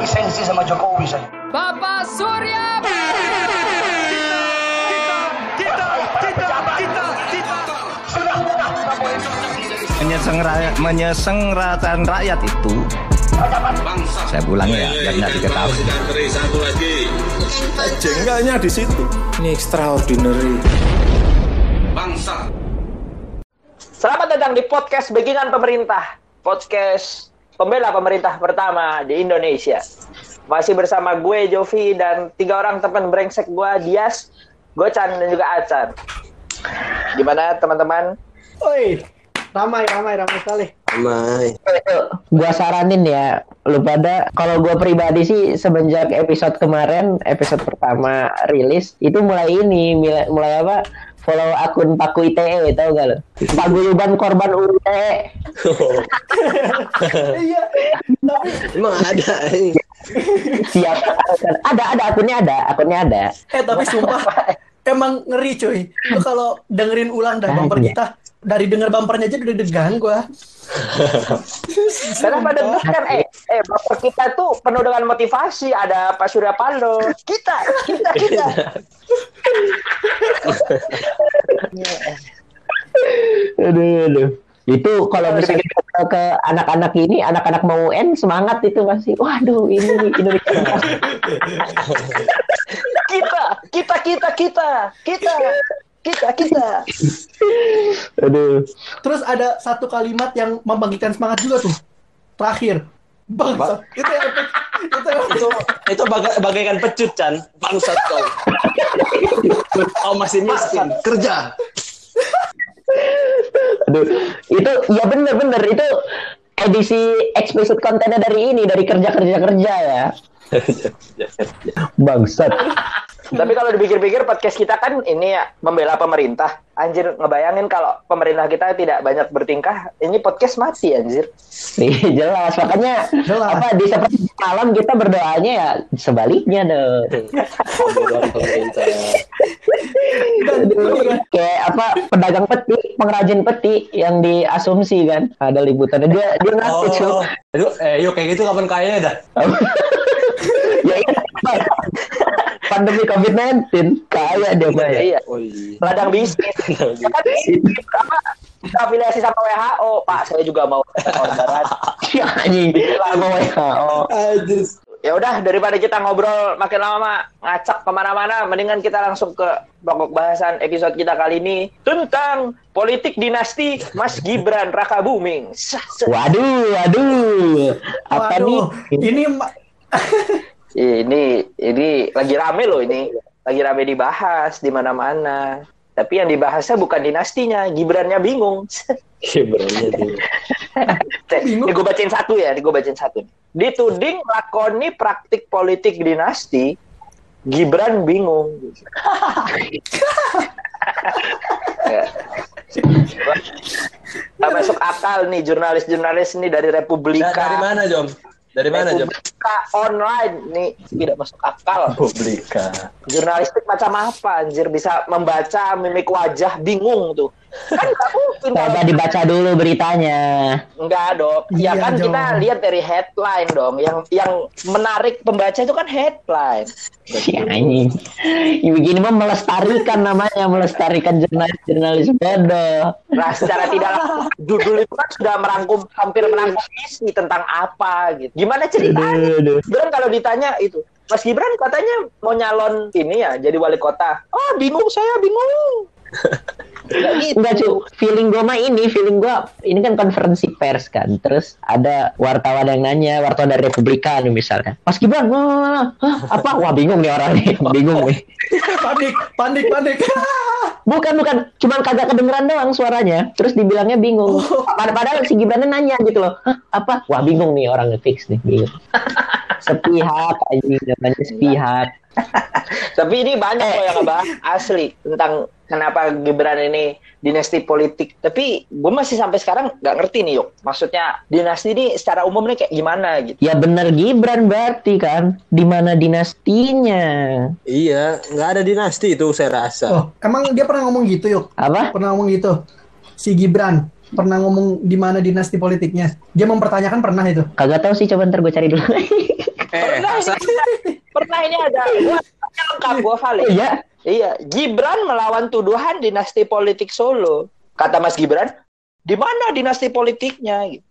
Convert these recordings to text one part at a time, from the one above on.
lisensi sama Jokowi saya. Bapak Surya menyeseng rakyat, menyesengratan rakyat itu saya pulang ya biar nggak diketahui Jengkelnya di situ. Ini extraordinary. Selamat datang di podcast Begingan Pemerintah, podcast pembela pemerintah pertama di Indonesia. Masih bersama gue Jovi dan tiga orang teman brengsek gue, Dias, Gocan dan juga Acan. Gimana teman-teman? Oi, ramai, ramai, ramai sekali. Ramai. gua saranin ya lu pada kalau gua pribadi sih semenjak episode kemarin episode pertama rilis itu mulai ini mulai, mulai apa follow akun Paku ITE tau gak lo paguyuban korban UITE iya, tapi Emang ada. eh. siap ada ada akunnya ada akunnya ada eh tapi sumpah emang ngeri cuy. Lu kalau dengerin ulang dah bumper kita dari denger bumpernya aja udah degan gua. Karena pada kan eh eh bapak kita tuh penuh dengan motivasi. Ada Pak Surya Paloh. Kita, kita, kita. aduh aduh itu kalau misalnya kita ke anak-anak ini anak-anak mau UN semangat itu masih waduh ini Indonesia kita, kita, kita, kita, kita, kita, kita. aduh Terus ada satu kalimat yang membangkitkan semangat juga tuh. Terakhir. Bangsa. Itu yang itu yang itu itu baga- bagaikan pecut Chan bangsat kau kau masih miskin kerja Aduh, itu ya bener-bener itu edisi explicit kontennya dari ini dari kerja kerja kerja ya. Bangsat. Tapi kalau dipikir-pikir podcast kita kan ini ya membela pemerintah. Anjir ngebayangin kalau pemerintah kita tidak banyak bertingkah, ini podcast mati anjir. Iya jelas makanya Jelas. apa di seperti malam kita berdoanya ya sebaliknya dong. Kayak apa pedagang peti, pengrajin peti yang diasumsi kan ada liputannya dia dia ngaku cuy. oh aduh eh yuk kayak gitu kapan kayaknya dah ya iya. Pandemi COVID-19 kaya dia Pak, ya. Iya, oh iya ladang bisnis. Apa, kita afiliasi sama WHO, Pak. Saya juga mau orderan. Ya anjing sama WHO. Ya udah daripada kita ngobrol makin lama ngacak ke mana-mana, mendingan kita langsung ke pokok bahasan episode kita kali ini tentang politik dinasti Mas Gibran Raka Buming. Waduh, waduh. Apa Waduh, nih? Ini Ini ini lagi rame loh ini, lagi rame dibahas di mana-mana. Tapi yang dibahasnya bukan dinastinya, Gibrannya bingung. Gibrannya tuh Ini gue bacain satu ya, ini gue bacain satu. Dituding lakoni praktik politik dinasti, Gibran bingung. Ya. Nggak masuk akal nih jurnalis-jurnalis ini dari Republika. Nah, dari mana Jom dari mana Jom Republika online nih tidak masuk akal. Publika Jurnalistik macam apa anjir bisa membaca mimik wajah bingung tuh. Kan nggak mungkin Coba dibaca dulu beritanya. Enggak dong. Ya Iya kan dong. kita lihat dari headline dong. Yang yang menarik pembaca itu kan headline. Anjing. Ya, begini mah melestarikan namanya, melestarikan jurnalis-jurnalis bodoh. Nah, secara tidak langsung judul itu kan sudah merangkum hampir merangkum isi tentang apa gitu. Gimana ceritanya? Gibran kalau ditanya itu, Mas Gibran katanya mau nyalon ini ya jadi wali kota. Oh, bingung saya, bingung. Nggak gitu. Enggak cu, feeling gue mah ini, feeling gue ini kan konferensi pers kan, terus ada wartawan yang nanya, wartawan dari Republika nih misalnya, Mas Gibran, wah, apa? Wah bingung nih orang nih, bingung nih. panik, panik, panik. Bukan bukan, cuman kagak kedengeran doang suaranya. Terus dibilangnya bingung. Pad- Padahal si Gibran nanya gitu loh. Hah, apa? Wah bingung nih orangnya fix nih. Bingung. sepihak anjing namanya sepihak. Tapi ini banyak loh yang ngebahas asli tentang kenapa Gibran ini dinasti politik. Tapi gue masih sampai sekarang nggak ngerti nih yuk. Maksudnya dinasti ini secara umum nih kayak gimana gitu. Ya bener Gibran berarti kan. Di mana dinastinya? Iya, nggak ada dinasti itu saya rasa. Oh, emang dia pernah ngomong gitu yuk? Apa? Pernah ngomong gitu? Si Gibran pernah ngomong di mana dinasti politiknya? Dia mempertanyakan pernah itu. Kagak tahu sih coba ntar gue cari dulu. pernah Hasan. ini, pernah ini ada gua lengkap gua valid. Iya. Iya, Gibran melawan tuduhan dinasti politik Solo. Kata Mas Gibran, di mana dinasti politiknya? Gitu.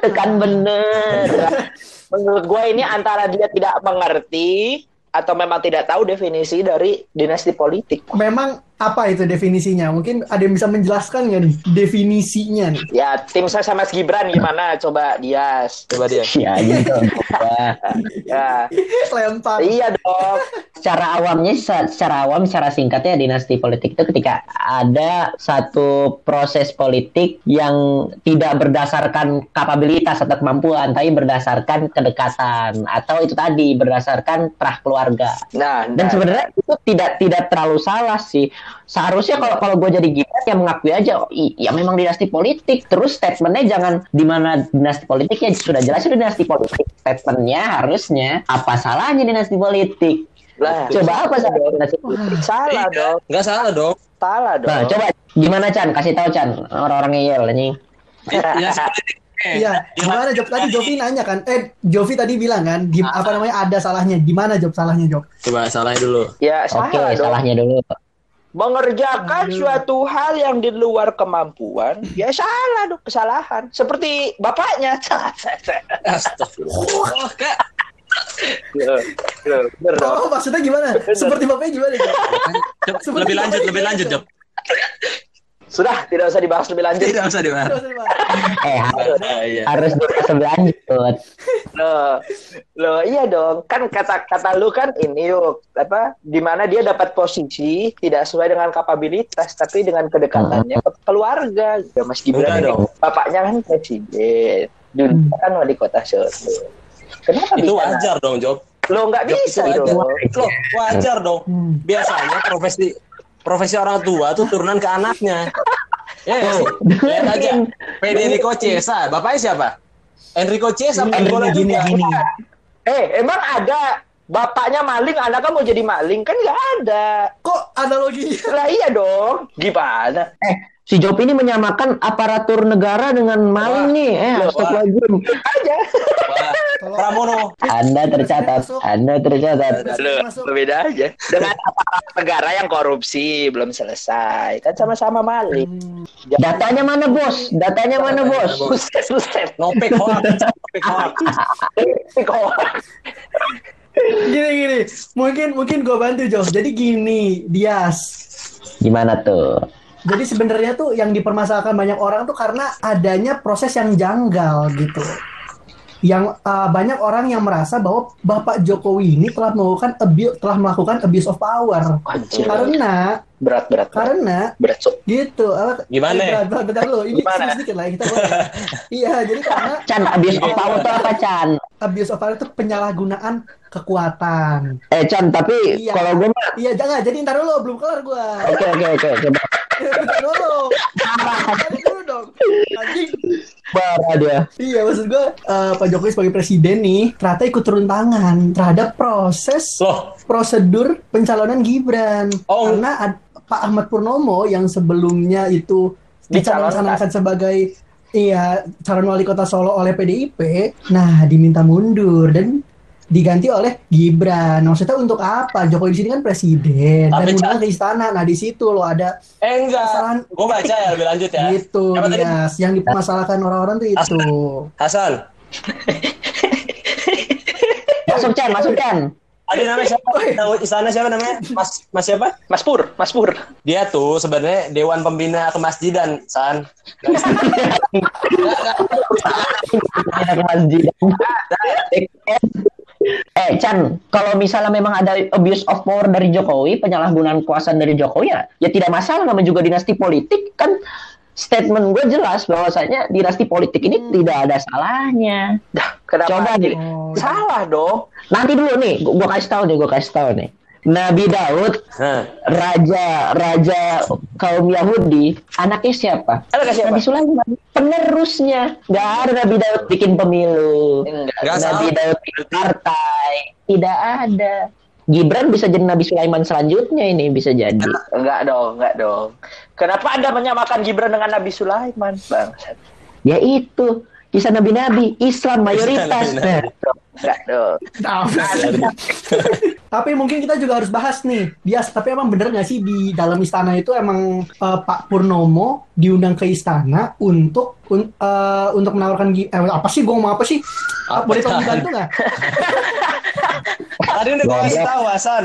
Itu kan bener. Menurut gue ini antara dia tidak mengerti atau memang tidak tahu definisi dari dinasti politik. Memang apa itu definisinya? Mungkin ada yang bisa menjelaskan nggak nih definisinya nih? Ya, tim saya sama Mas Gibran gimana? Coba Dias. Coba dia. Ya, gitu. Ya. Ya, Lempar. iya dong. secara awamnya se- secara awam secara singkatnya dinasti politik itu ketika ada satu proses politik yang tidak berdasarkan kapabilitas atau kemampuan tapi berdasarkan kedekatan atau itu tadi berdasarkan terah keluarga Nah, dan nah. sebenarnya itu tidak tidak terlalu salah sih seharusnya kalau kalau gue jadi Gibran ya mengakui aja oh, ya memang dinasti politik terus statementnya jangan di mana dinasti politiknya sudah jelas itu dinasti politik statementnya harusnya apa salahnya dinasti politik Lah, coba apa salahnya dinasti politik salah dong. Nggak salah dong. Salah dong. nah coba gimana Chan kasih tahu Chan orang-orang ngeyel anjing Dinasti politik. eh, Iya, gimana Job? Tadi Jovi nanya kan, eh Jovi tadi bilang kan, di, apa namanya ada salahnya? Gimana Job salahnya Job? Coba salahnya dulu. Ya, oke salah dong. salahnya dulu Mengerjakan Aduh. suatu hal yang di luar kemampuan, ya salah dong, kesalahan. Seperti bapaknya. Astagfirullah. Kak. Loh, loh, bener dong. Oh, maksudnya gimana? Seperti bapaknya gimana Seperti lebih lanjut, lebih lanjut, gimana? Sudah, tidak usah dibahas lebih lanjut. Tidak usah dibahas. Eh harus iya. harus dikasih lanjut Loh, loh iya dong. Kan kata kata lu kan ini yuk apa? Di mana dia dapat posisi tidak sesuai dengan kapabilitas, tapi dengan kedekatannya ke keluarga. Ya, Mas Gibran ini dong. bapaknya kan presiden, Junta kan wali kota Solo. Kenapa Itu bisa? wajar dong, Job. Lo nggak bisa itu dong. wajar. Loh, wajar dong. Hmm. Biasanya profesi profesi orang tua tuh turunan ke anaknya. Ya, ya. Lihat aja. PD Enrico Chiesa. Bapaknya siapa? Enrico Chiesa. bola Gini, gini. Eh, emang ada bapaknya maling, anaknya mau jadi maling kan nggak ada. Kok analoginya? Lah iya dong. Gimana? eh si Job ini menyamakan aparatur negara dengan maling nih eh Wah. astagfirullahaladzim Aja. Wah, Pramono. anda tercatat anda tercatat lo beda aja. Dengan aparat negara yang korupsi belum selesai. Kan sama-sama maling. Hmm. datanya mana bos datanya mana bos Buset, buset. Nopek hoax. Nopek hoax. Gini gini, mungkin mungkin gue bantu Job. Jadi gini, Dias. gimana tuh Jadi sebenarnya tuh yang dipermasalahkan banyak orang tuh karena adanya proses yang janggal gitu. Yang uh, banyak orang yang merasa bahwa Bapak Jokowi ini telah melakukan abuse, telah melakukan abuse of power. Anjir. Karena berat berat berat. karena berat so. gitu. Apa, Gimana? Eh, bentar, bentar, bentar dulu. Ini Gimana? sedikit lah kita boleh. Iya, jadi karena Chan abuse of power tuh apa Chan abuse of power itu penyalahgunaan kekuatan. eh Chan tapi Iya. kalau gue mah Iya, jangan. Jadi ntar dulu, belum kelar gua. oke oke oke coba dulu. Dulu dong. Anjing. parah dia Iya, maksud gua eh, Pak Jokowi sebagai presiden nih ternyata ikut turun tangan terhadap proses Loh, prosedur pencalonan Gibran. Oh. Karena ad- Pak Ahmad Purnomo yang sebelumnya itu dicalonkan sebagai iya calon wali kota Solo oleh PDIP, nah diminta mundur dan diganti oleh Gibran. Maksudnya untuk apa? Jokowi di sini kan presiden dan Tapi, undang ke istana. Nah di situ loh ada eh enggak. kesalahan Gue baca ya lebih lanjut ya. itu tadi? Dias. yang dipermasalahkan orang-orang tuh itu. Hasan. masuk Chan masuk Chan Ada namanya siapa? Tahu istana siapa namanya? Mas Mas siapa? Mas Pur, Mas Pur. Dia tuh sebenarnya Dewan Pembina Kemasjidan, San. Kita ke masjid. Eh Chan, kalau misalnya memang ada abuse of power dari Jokowi, penyalahgunaan kekuasaan dari Jokowi ya, ya tidak masalah namanya juga dinasti politik kan statement gue jelas bahwasanya dinasti politik ini tidak ada salahnya. Dah, kenapa? Coba Oh, Salah dong. Nanti dulu nih, gue kasih tahu nih, gue kasih tahu nih. Nabi Daud, raja raja kaum Yahudi, anaknya siapa? Anaknya siapa? Nabi Sulaiman, penerusnya. Gak ada Nabi Daud bikin pemilu. Enggak. Nggak Nabi. Daud bikin partai. Tidak ada. Gibran bisa jadi Nabi Sulaiman selanjutnya ini bisa jadi. Enggak dong, enggak dong. Kenapa Anda menyamakan Gibran dengan Nabi Sulaiman, Bang? Ya itu. Kisah nabi-nabi, Islam mayoritas. Nah, tapi mungkin kita juga harus bahas nih, Bias. Tapi emang bener nggak sih di dalam istana itu emang eh, Pak Purnomo diundang ke istana untuk un- eh, untuk menawarkan eh, apa sih? Gue ngomong apa sih? Apa Boleh tolong tadi? dibantu nggak? Tadi udah gue kasih tahu Hasan.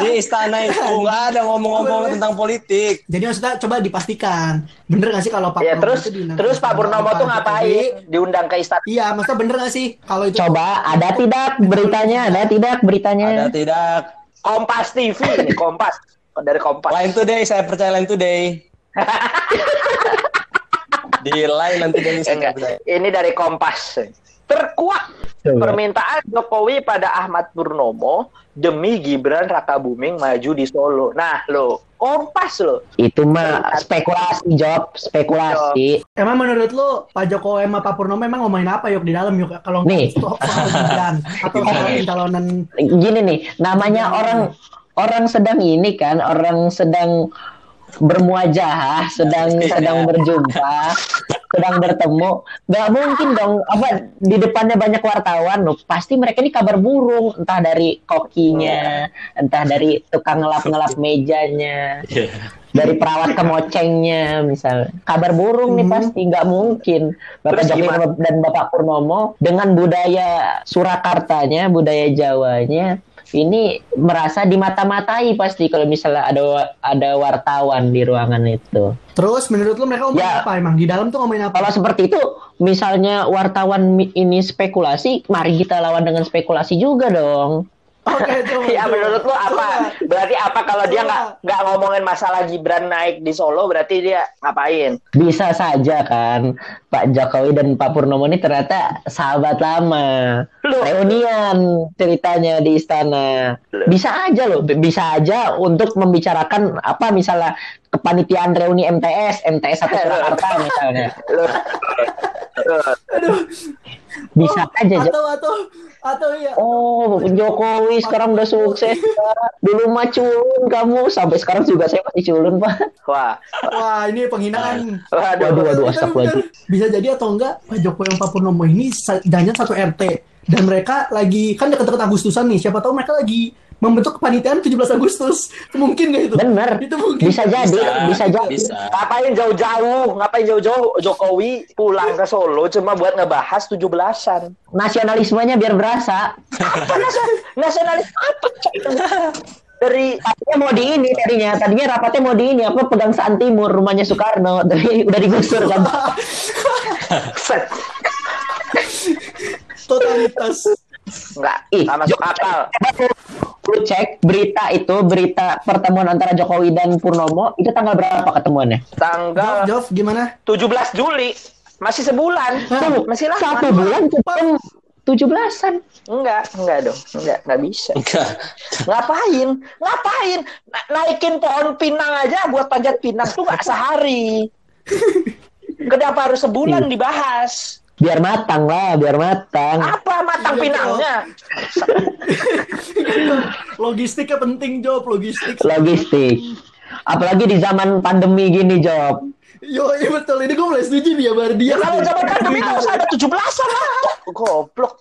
Di istana itu nggak ada ngomong-ngomong tentang politik. Jadi maksudnya coba dipastikan, bener nggak sih kalau Pak Ya Purnomo terus itu diundang ke terus Pak Purnomo tuh ngapain? Diundang ke istana. Iya, maksudnya bener nggak sih kalau itu? coba ada tidak beritanya? Ada tidak beritanya? Ada tidak? Kompas TV ini Kompas dari Kompas. Line Today, saya percaya Line Today. Di line nanti dari saya. Ini dari Kompas. Terkuak Coba. permintaan Jokowi pada Ahmad Purnomo demi Gibran Rakabuming maju di Solo. Nah, lo Kompas lo. Itu mah spekulasi job, spekulasi. Emang menurut lu Pak Jokowi sama Pak Purnomo emang ngomongin apa yuk di dalam yuk kalau Nih. soal soal Gibran atau soal pencalonan Gini nih, namanya orang orang sedang ini kan, orang sedang bermuajah, sedang sedang berjumpa, sedang bertemu, nggak mungkin dong. Apa di depannya banyak wartawan loh, pasti mereka ini kabar burung, entah dari kokinya, entah dari tukang ngelap-ngelap mejanya, dari perawat kemocengnya misal. Kabar burung nih Hmm. pasti. Nggak mungkin. Bapak Jokowi dan bapak Purnomo dengan budaya Surakartanya budaya Jawanya ini merasa dimata-matai pasti kalau misalnya ada ada wartawan di ruangan itu Terus menurut lu mereka ngomongin Ya. apa emang? Di dalam tuh ngomongin apa? kalau seperti itu misalnya wartawan ini spekulasi mari kita lawan dengan spekulasi juga dong Oke, coba. Ya menurut lo apa? Coba. Berarti apa kalau dia Coba. nggak nggak ngomongin masalah Gibran naik di Solo berarti dia ngapain? bisa saja kan Pak Jokowi dan Pak Purnomo ini ternyata sahabat lama Loh. reunian ceritanya di istana bisa aja loh bisa aja untuk membicarakan apa misalnya kepanitiaan reuni MTS MTS satu Surakarta misalnya Loh. Bisa aja Jo. Atau atau atau ya. Oh, Jokowi sekarang udah sukses. Dulu mah culun kamu, sampai sekarang juga saya masih culun, Pak. Wah, Wah, ini penghinaan. waduh. Waduh, waduh, bener, Bisa jadi atau enggak Pak Jokowi dan Pak Purnomo ini jangan satu RT dan mereka lagi kan deket-deket Agustusan nih. Siapa tahu mereka lagi membentuk kepanitiaan 17 Agustus. Mungkin nggak itu? Bener. Itu mungkin. Bisa jadi, bisa, jadi. Bisa. Ngapain jauh-jauh? Ngapain jauh-jauh Jokowi pulang ke Solo cuma buat ngebahas 17-an? Nasionalismenya biar berasa. Apa nasion- nasionalis apa? Dari Tadinya mau di ini tadinya, tadinya rapatnya mau di ini apa Pegangsaan Timur rumahnya Soekarno, tapi udah digusur kan. Totalitas. Nggak Ih, masuk akal. Coba lu, cek berita itu, berita pertemuan antara Jokowi dan Purnomo, itu tanggal berapa ketemuannya? Tanggal Jov, gimana? 17 Juli masih sebulan. Tuh, Masih lama. Satu bulan ketemu tujuh belasan. Enggak, enggak dong. Enggak, enggak bisa. Enggak. Ngapain? Ngapain? Na- naikin pohon pinang aja buat panjat pinang tuh nggak sehari. Kenapa harus sebulan dibahas? Biar matang lah, biar matang. Apa matang Iya, pinangnya? Logistiknya penting, Job. Logistik. Logistik. Apalagi di zaman pandemi gini, Job. Yo, iya betul. Ini gue mulai setuju nih ya, Bardia. Ya kalau zaman pandemi nggak usah ada 17-an lah. Goblok.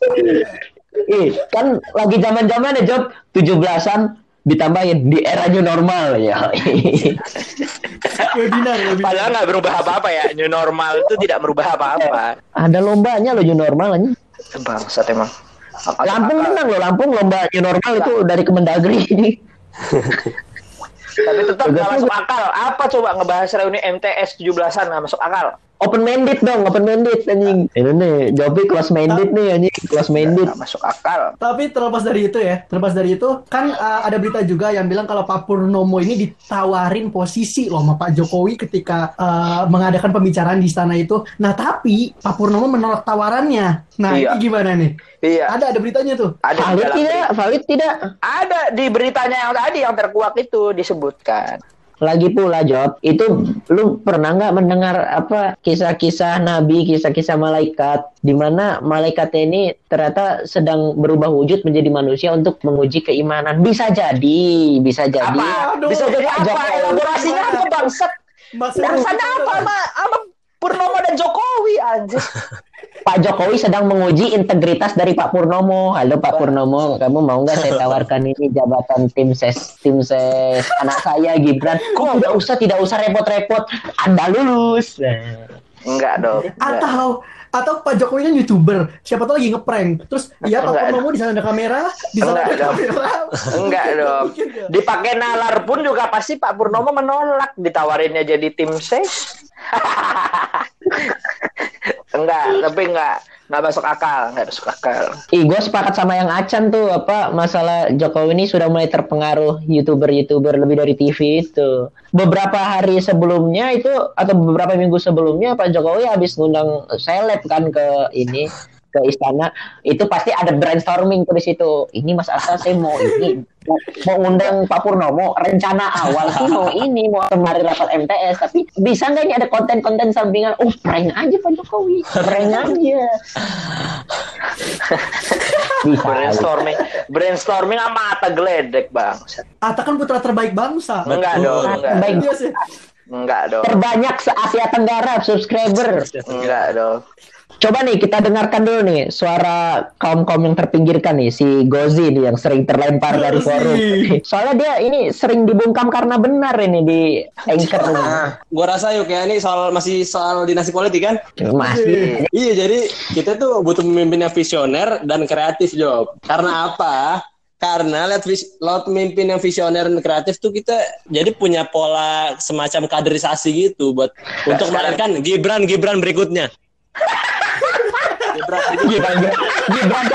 Ih, kan lagi zaman-zaman ya, Job. 17-an ditambahin di era new normal ya. Webinar, webinar. Padahal nggak berubah apa-apa ya. New normal itu tidak merubah apa-apa. Ada lombanya loh new normal ini. Bangsat emang. Apa- Lampung apa- menang loh, Lampung lomba new normal itu dari Kemendagri ini. Tapi tetap nggak masuk akal. Apa coba ngebahas reuni MTS 17-an nggak masuk akal? Open mandate dong, open mandate anjing. Ini nih, Jopi kelas mandate nih anjing, kelas mandate. Nggak masuk akal. Tapi terlepas dari itu ya, terlepas dari itu kan uh, ada berita juga yang bilang kalau Pak Purnomo ini ditawarin posisi loh sama Pak Jokowi ketika uh, mengadakan pembicaraan di istana itu. Nah tapi Pak Purnomo menolak tawarannya. Nah Iya. ini gimana nih? Iya. Ada ada beritanya tuh. Ada Valid tidak? Valid tidak? Ada di beritanya yang tadi yang terkuak itu disebutkan. Lagi pula Job, itu lu pernah nggak mendengar apa kisah-kisah nabi, kisah-kisah malaikat, di mana malaikatnya ini ternyata sedang berubah wujud menjadi manusia untuk menguji keimanan. Bisa jadi, bisa jadi. Apa? Aduh. Bisa jadi apa? Elaborasinya apa bangsat? Mas Bangsatnya apa? Sama, sama Purnomo dan Jokowi anjir. Pak Jokowi sedang menguji integritas dari Pak Purnomo. Halo Pak Purnomo, kamu mau nggak saya tawarkan ini jabatan tim ses tim ses anak saya Gibran? Kok tidak usah tidak usah repot-repot. Anda lulus. Enggak dong. enggak. Atau atau Pak Jokowi kan youtuber, siapa tahu lagi ngeprank. Terus ya Pak. Purnomo di sana ada kamera, di sana Enggak ada dong. kamera. Enggak dong. Dipakai nalar pun juga pasti Pak Purnomo menolak ditawarinnya jadi tim ses. enggak, tapi enggak enggak masuk akal, enggak masuk akal. Ih, gue sepakat sama yang Acan tuh apa masalah Jokowi ini sudah mulai terpengaruh youtuber-youtuber lebih dari TV itu. Beberapa hari sebelumnya itu atau beberapa minggu sebelumnya Pak Jokowi habis ngundang seleb kan ke ini ke istana itu pasti ada brainstorming tuh di situ. Ini Mas Asa saya mau ini mau, mau ngundang Pak Purnomo rencana awal sih mau ini mau kemarin rapat MTS tapi bisa nggak ini ada konten-konten sampingan oh prank aja Pak Jokowi prank aja bisa Brainstorming, brainstorming sama mata geledek, Bang. Ata kan putra terbaik bangsa. Enggak dong, enggak. Baik. Sih. Enggak dong. terbanyak se Asia Tenggara subscriber. Enggak dong. Coba nih kita dengarkan dulu nih suara kaum kaum yang terpinggirkan nih si Gozi nih yang sering terlempar dari forum. Soalnya dia ini sering dibungkam karena benar ini di anchor nih. Gua rasa yuk ya ini soal masih soal dinasti politik kan? Masih. Iya, jadi kita tuh butuh pemimpin yang visioner dan kreatif, Job. Karena apa? Karena lihat lewat pemimpin yang visioner dan kreatif tuh kita jadi punya pola semacam kaderisasi gitu buat untuk melahirkan Gibran Gibran berikutnya. Gibran, Gibran Gibran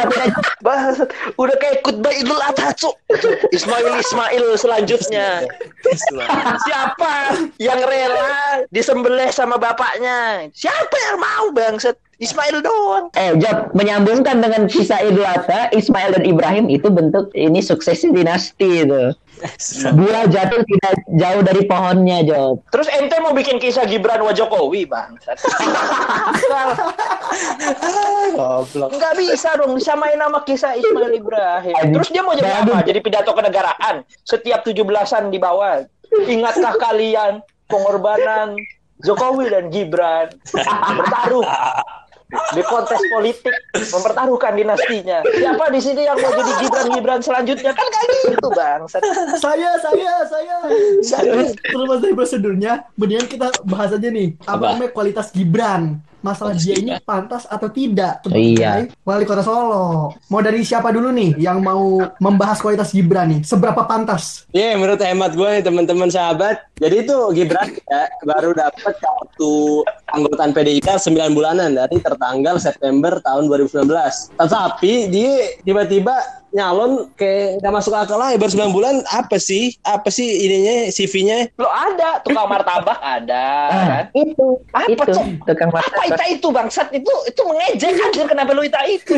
udah kayak khutbah Idul Adha, Cuk. Ismail Ismail selanjutnya. Siapa yang rela disembelih sama bapaknya? Siapa yang mau, Bangset? Ismail doang. Eh, Job, menyambungkan dengan kisah Idul Adha, Ismail dan Ibrahim itu bentuk ini suksesi dinasti itu. Buah jatuh tidak jauh dari pohonnya, Job. Terus ente mau bikin kisah Gibran wa Jokowi, Bangsat. Goblok. Enggak bisa dong disamain nama kisah Ismail Ibrahim. Terus dia mau jadi apa? Jadi pidato kenegaraan setiap 17-an di bawah. Ingatkah kalian pengorbanan Jokowi dan Gibran bertaruh di kontes politik mempertaruhkan dinastinya. Siapa di sini yang mau jadi Gibran Gibran selanjutnya? Kan kayak gitu, Bang. Saya, saya, saya. Terus terlepas dari prosedurnya, mendingan kita bahas aja nih. Apa, Apa? namanya kualitas Gibran? Masalah dia ini pantas atau tidak? Iya. sebagai Wali Kota Solo. Mau dari siapa dulu nih yang mau membahas kualitas Gibran nih? Seberapa pantas? Iya, menurut hemat gue nih teman-teman sahabat. Jadi itu Gibran ya, baru dapat kartu anggotaan PDIK 9 bulanan dari tertanggal September tahun 2019. Tetapi dia tiba-tiba nyalon kayak nggak masuk akal lah baru 9 bulan apa sih apa sih ininya CV-nya Lo ada tukang martabak ada Ah, kan? itu, Apa, itu tukang Apa martabak. ita itu bangsat itu itu mengejek anjir kenapa lu ita itu?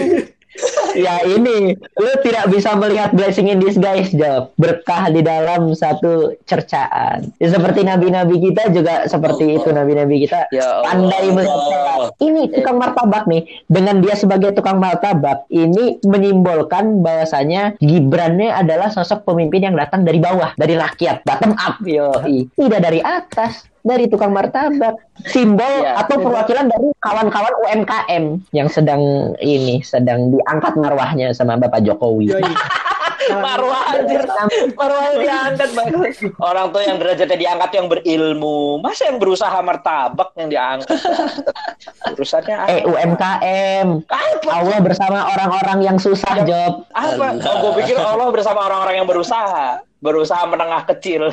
Ya ini, lu tidak bisa melihat blessing in disguise, Job. Berkah di dalam satu cercaan. Ya, seperti nabi-nabi kita juga seperti itu nabi-nabi kita Ya Allah. pandai melihat. Ini tukang martabak nih, dengan dia sebagai tukang martabak, ini menyimbolkan bahwasanya Gibrannya adalah sosok pemimpin yang datang dari bawah, dari rakyat, bottom up, yo, tidak dari atas. Dari tukang martabak, simbol Ya. atau perwakilan dari kawan-kawan UMKM yang sedang ini sedang diangkat marwahnya sama Bapak Jokowi. Yoi. Marwah anjir. Marwah diangkat banget. Orang tuh yang derajatnya diangkat yang berilmu. Masa yang berusaha martabak yang diangkat? Urusannya apa? Eh UMKM, Apa? Allah bersama orang-orang yang susah job. Apa? Oh, gue pikir Allah bersama orang-orang yang berusaha. Berusaha menengah kecil.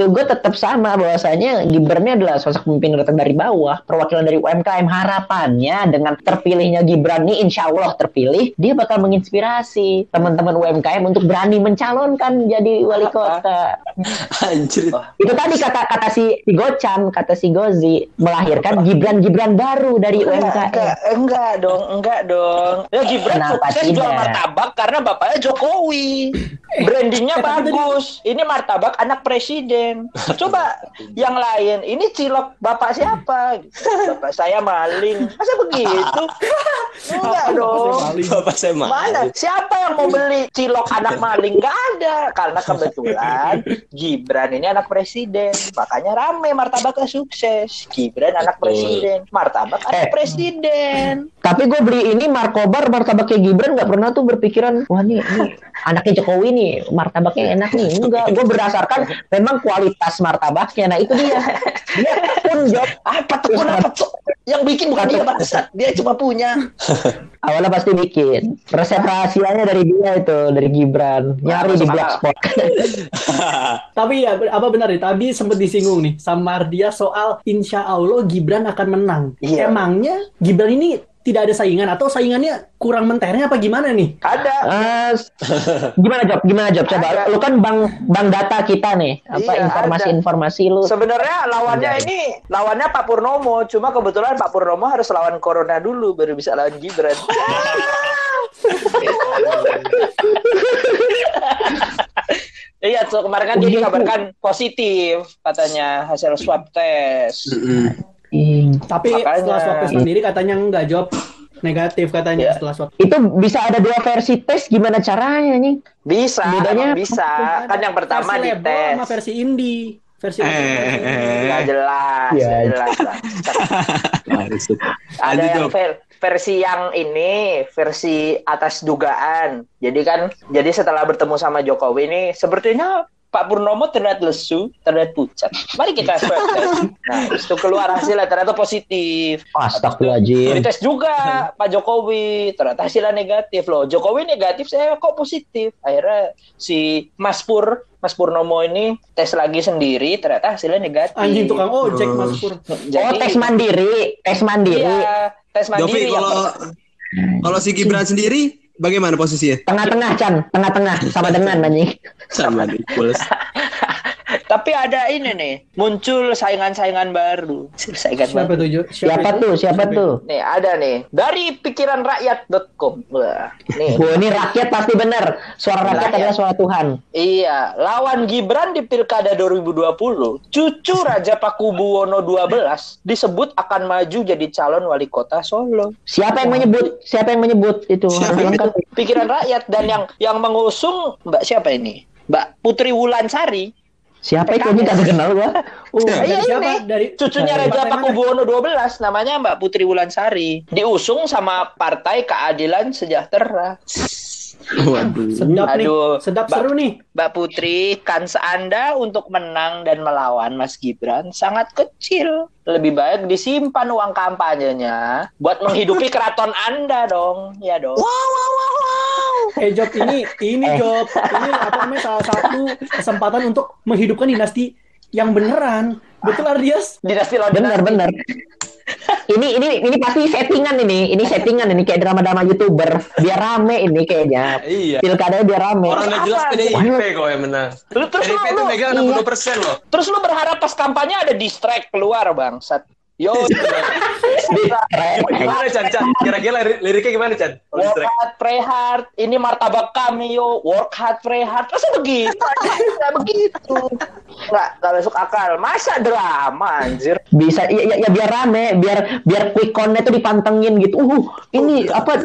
Tuh gue tetap sama bahwasanya Gibrannya adalah sosok pemimpin datang dari bawah, perwakilan dari UMKM. Harapannya dengan terpilihnya Gibran ini, insya Allah terpilih, dia bakal menginspirasi teman-teman UMKM untuk berani mencalonkan jadi wali kota. anjir Itu tadi kata kata si, si Gocan, kata si Gozi melahirkan Gibran-Gibran baru dari UMKM. Enggak, enggak dong, enggak dong. Ya Gibran Kenapa sukses tidak? jual martabak karena bapaknya Jokowi. Brandingnya bagus. ini martabak anak presiden. Coba yang lain, ini cilok bapak siapa? Bapak saya maling. Masa begitu? Enggak dong. Bapak saya mah. Mana? Siapa yang mau beli cilok anak maling? Gak ada. Karena kebetulan Gibran ini anak presiden. Makanya rame martabaknya sukses. Gibran anak presiden. Martabak anak Eh. presiden. Tapi gue beli ini markobar martabaknya Gibran nggak pernah tuh berpikiran wah nih, nih anaknya Jokowi nih martabaknya enak nih enggak gue berdasarkan memang kualitas martabaknya nah itu dia dia pun job Apa tuh? Apa tuh? Yang bikin bukan dia, bangsat. Dia cuma punya. awalnya pasti bikin resep rahasianya dari dia itu dari Gibran nyari di blogspot Tapi ya apa benar nih? Tadi sempat disinggung nih sama dia soal insya Allah Gibran akan menang. Iya. Emangnya Gibran ini tidak ada saingan atau saingannya kurang menternya apa gimana nih? Ada. Eh, gimana job gimana job coba Ada. lu kan bang bang data kita nih apa Iya, informasi-informasi lu Sebenarnya lawannya Ada. ini lawannya Pak Purnomo, cuma kebetulan Pak Purnomo harus lawan Corona dulu baru bisa lawan Gibran. Iya, so, kemarin kan dia dikabarkan positif katanya hasil swab test. Tapi Makanya. setelah swab test sendiri katanya enggak jawab negatif katanya Iya. setelah swab. itu bisa ada dua versi tes gimana caranya nih Bisa, Bedanya bisa. Kan yang pertama versi di label sama tes. versi indie. Versi Eh, eh, Nggak jelas, Iya. nggak jelas. Bang. Ada yang ver- versi yang ini, versi atas dugaan. Jadi kan, jadi setelah bertemu sama Jokowi ini, sepertinya Pak Purnomo terlihat lesu, terlihat pucat. Mari kita swab test. Nah, itu keluar hasilnya ternyata positif. Astagfirullahaladzim Dites juga Pak Jokowi, ternyata hasilnya negatif loh. Jokowi negatif, saya kok positif. Akhirnya si Mas Pur, Mas Purnomo ini tes lagi sendiri, ternyata hasilnya negatif. Anjing tukang ojek Mas Pur. Oh tes mandiri, tes mandiri, Iya, tes Jovi mandiri. yang kalau kalau si Gibran sendiri bagaimana posisinya? tengah-tengah Chan, tengah-tengah sama dengan anjing. Sama pules. Tapi ada ini nih, muncul saingan-saingan baru. Saingan Siapa baru. tuh Jo? Siapa tuh? Siapa tuh? Nih, ada nih. Dari pikiranrakyat.com. Wah, nih. Wah ini rakyat pasti benar. Suara rakyat Rakyat. adalah suara Tuhan. Iya, lawan Gibran di Pilkada 2020, cucu Raja Pakubuwono 12 disebut akan maju jadi calon wali kota Solo. Siapa yang menyebut? Siapa yang menyebut itu? Siapa. Pikiran rakyat dan yang yang mengusung Mbak siapa ini? Mbak Putri Wulansari. Siapa itu? Ini kagak kenal gua. Uh, Iya, Dari siapa? ini. Dari Cucunya dari Raja? Pakubuwono 12 namanya Mbak Putri Wulansari. Diusung sama Partai Keadilan Sejahtera. Waduh. Sedap nih. Aduh, Sedap Mbak- seru nih. Mbak Putri, kans Anda untuk menang dan melawan Mas Gibran sangat kecil. Lebih baik disimpan uang kampanyenya buat menghidupi keraton Anda dong. Ya dong. Eh Job ini ini Eh. Job ini apa namanya salah satu kesempatan untuk menghidupkan dinasti yang beneran. Betul Ardias? Dinasti lawan benar dinasti. benar. Ini ini ini pasti settingan ini. Ini settingan ini kayak drama-drama youtuber. Biar rame ini kayaknya. Iya. Pilkada biar rame. Orang udah jelas Apa? PDIP kok yang menang. Lu terus lu, PDIP itu lu, megang 60 persen loh. terus lu berharap pas kampanye ada distract keluar bangsat. Yo, Gimana Chan? Chan? Kira-kira lirik- liriknya gimana Chan? Work hard, pray hard. Ini martabak kami yo. Work hard, pray hard. Masa begitu? Nggak begitu. Nggak, nggak masuk akal. Masa drama anjir. Bisa ya, ya, ya biar rame, biar biar quick count-nya tuh dipantengin gitu. Uh, ini apa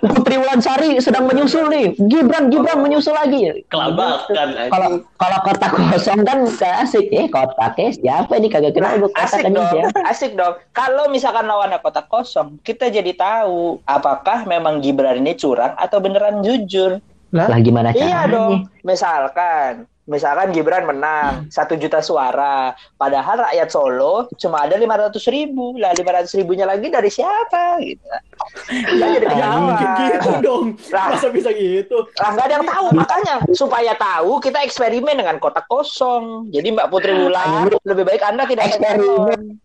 Putri Wulansari sedang menyusul nih. Gibran Gibran menyusul lagi. Kelabakan. Kalau kalau kota kosong kan gak asik. Eh kotaknya siapa ini kagak kenal gue kotak Asik kan dong, asik dong. Kalau misalkan lawannya kota kosong, kita jadi tahu apakah memang Gibran ini curang atau beneran jujur. Lah gimana caranya? Iya dong. Misalkan, misalkan Gibran menang satu juta suara, padahal rakyat Solo cuma ada 500 ribu. Lah 500 ribunya lagi dari siapa? Gitu. Jadi Ya ketahuan. mungkin gitu dong. Lah. Masa bisa gitu? Lah nggak ada yang tahu makanya supaya tahu kita eksperimen dengan kotak kosong. Jadi Mbak Putri Wulan lebih baik Anda tidak Eksperimen.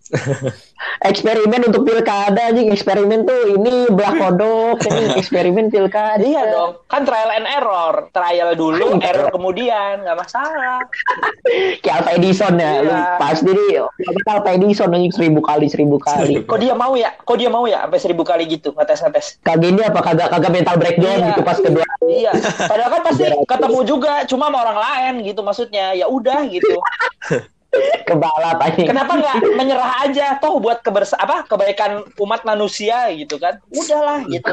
Eksperimen untuk pilkada anjing eksperimen tuh ini belah kodok ini eksperimen pilkada Iya dong, kan trial and error. Trial dulu, error kemudian, nggak masalah. kayak Alpha Edison ya lu Iya. pasti nih kita Alpha Edison anjing seribu kali seribu kali Kok dia mau ya? Kok dia mau ya? Sampai seribu kali gitu ngetes ngetes. kagak ini apa kagak kagak mental breakdown Iya. gitu pas kedua Iya. Padahal kan pasti ketemu juga, cuma sama orang lain gitu maksudnya. Ya udah gitu. Kebalap anjing Kenapa nggak menyerah aja? Toh buat kebersa apa kebaikan umat manusia gitu kan? Udahlah gitu.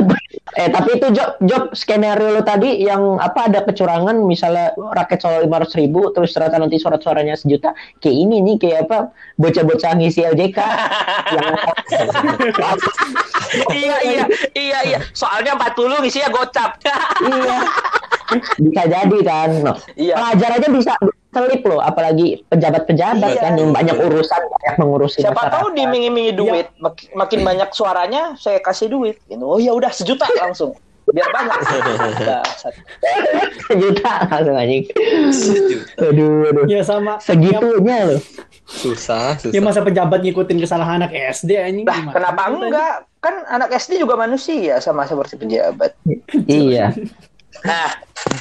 eh tapi itu job job skenario lo tadi yang apa ada kecurangan misalnya raket soal lima ribu terus ternyata nanti surat-suaranya sejuta kayak ini nih kayak apa bocah-bocah ngisi LJK yang iya iya iya iya. Soalnya 40 isinya gocap. iya bisa jadi kan no. Iya. pelajar aja bisa selip loh apalagi pejabat-pejabat Iya, kan yang banyak urusan banyak mengurusi Siapa masyarakat. tahu dimingi-mingi duit, mak- makin banyak suaranya saya kasih duit. Gitu. Oh ya udah sejuta langsung. Biar banyak. Bangsat. sejuta langsung anjing aduh aduh Ya sama. segitunya loh Susah, susah. Ya masa pejabat ngikutin kesalahan anak SD anjing. Lah, gimana? kenapa enggak? Kan anak SD juga manusia sama seperti pejabat. iya Nah,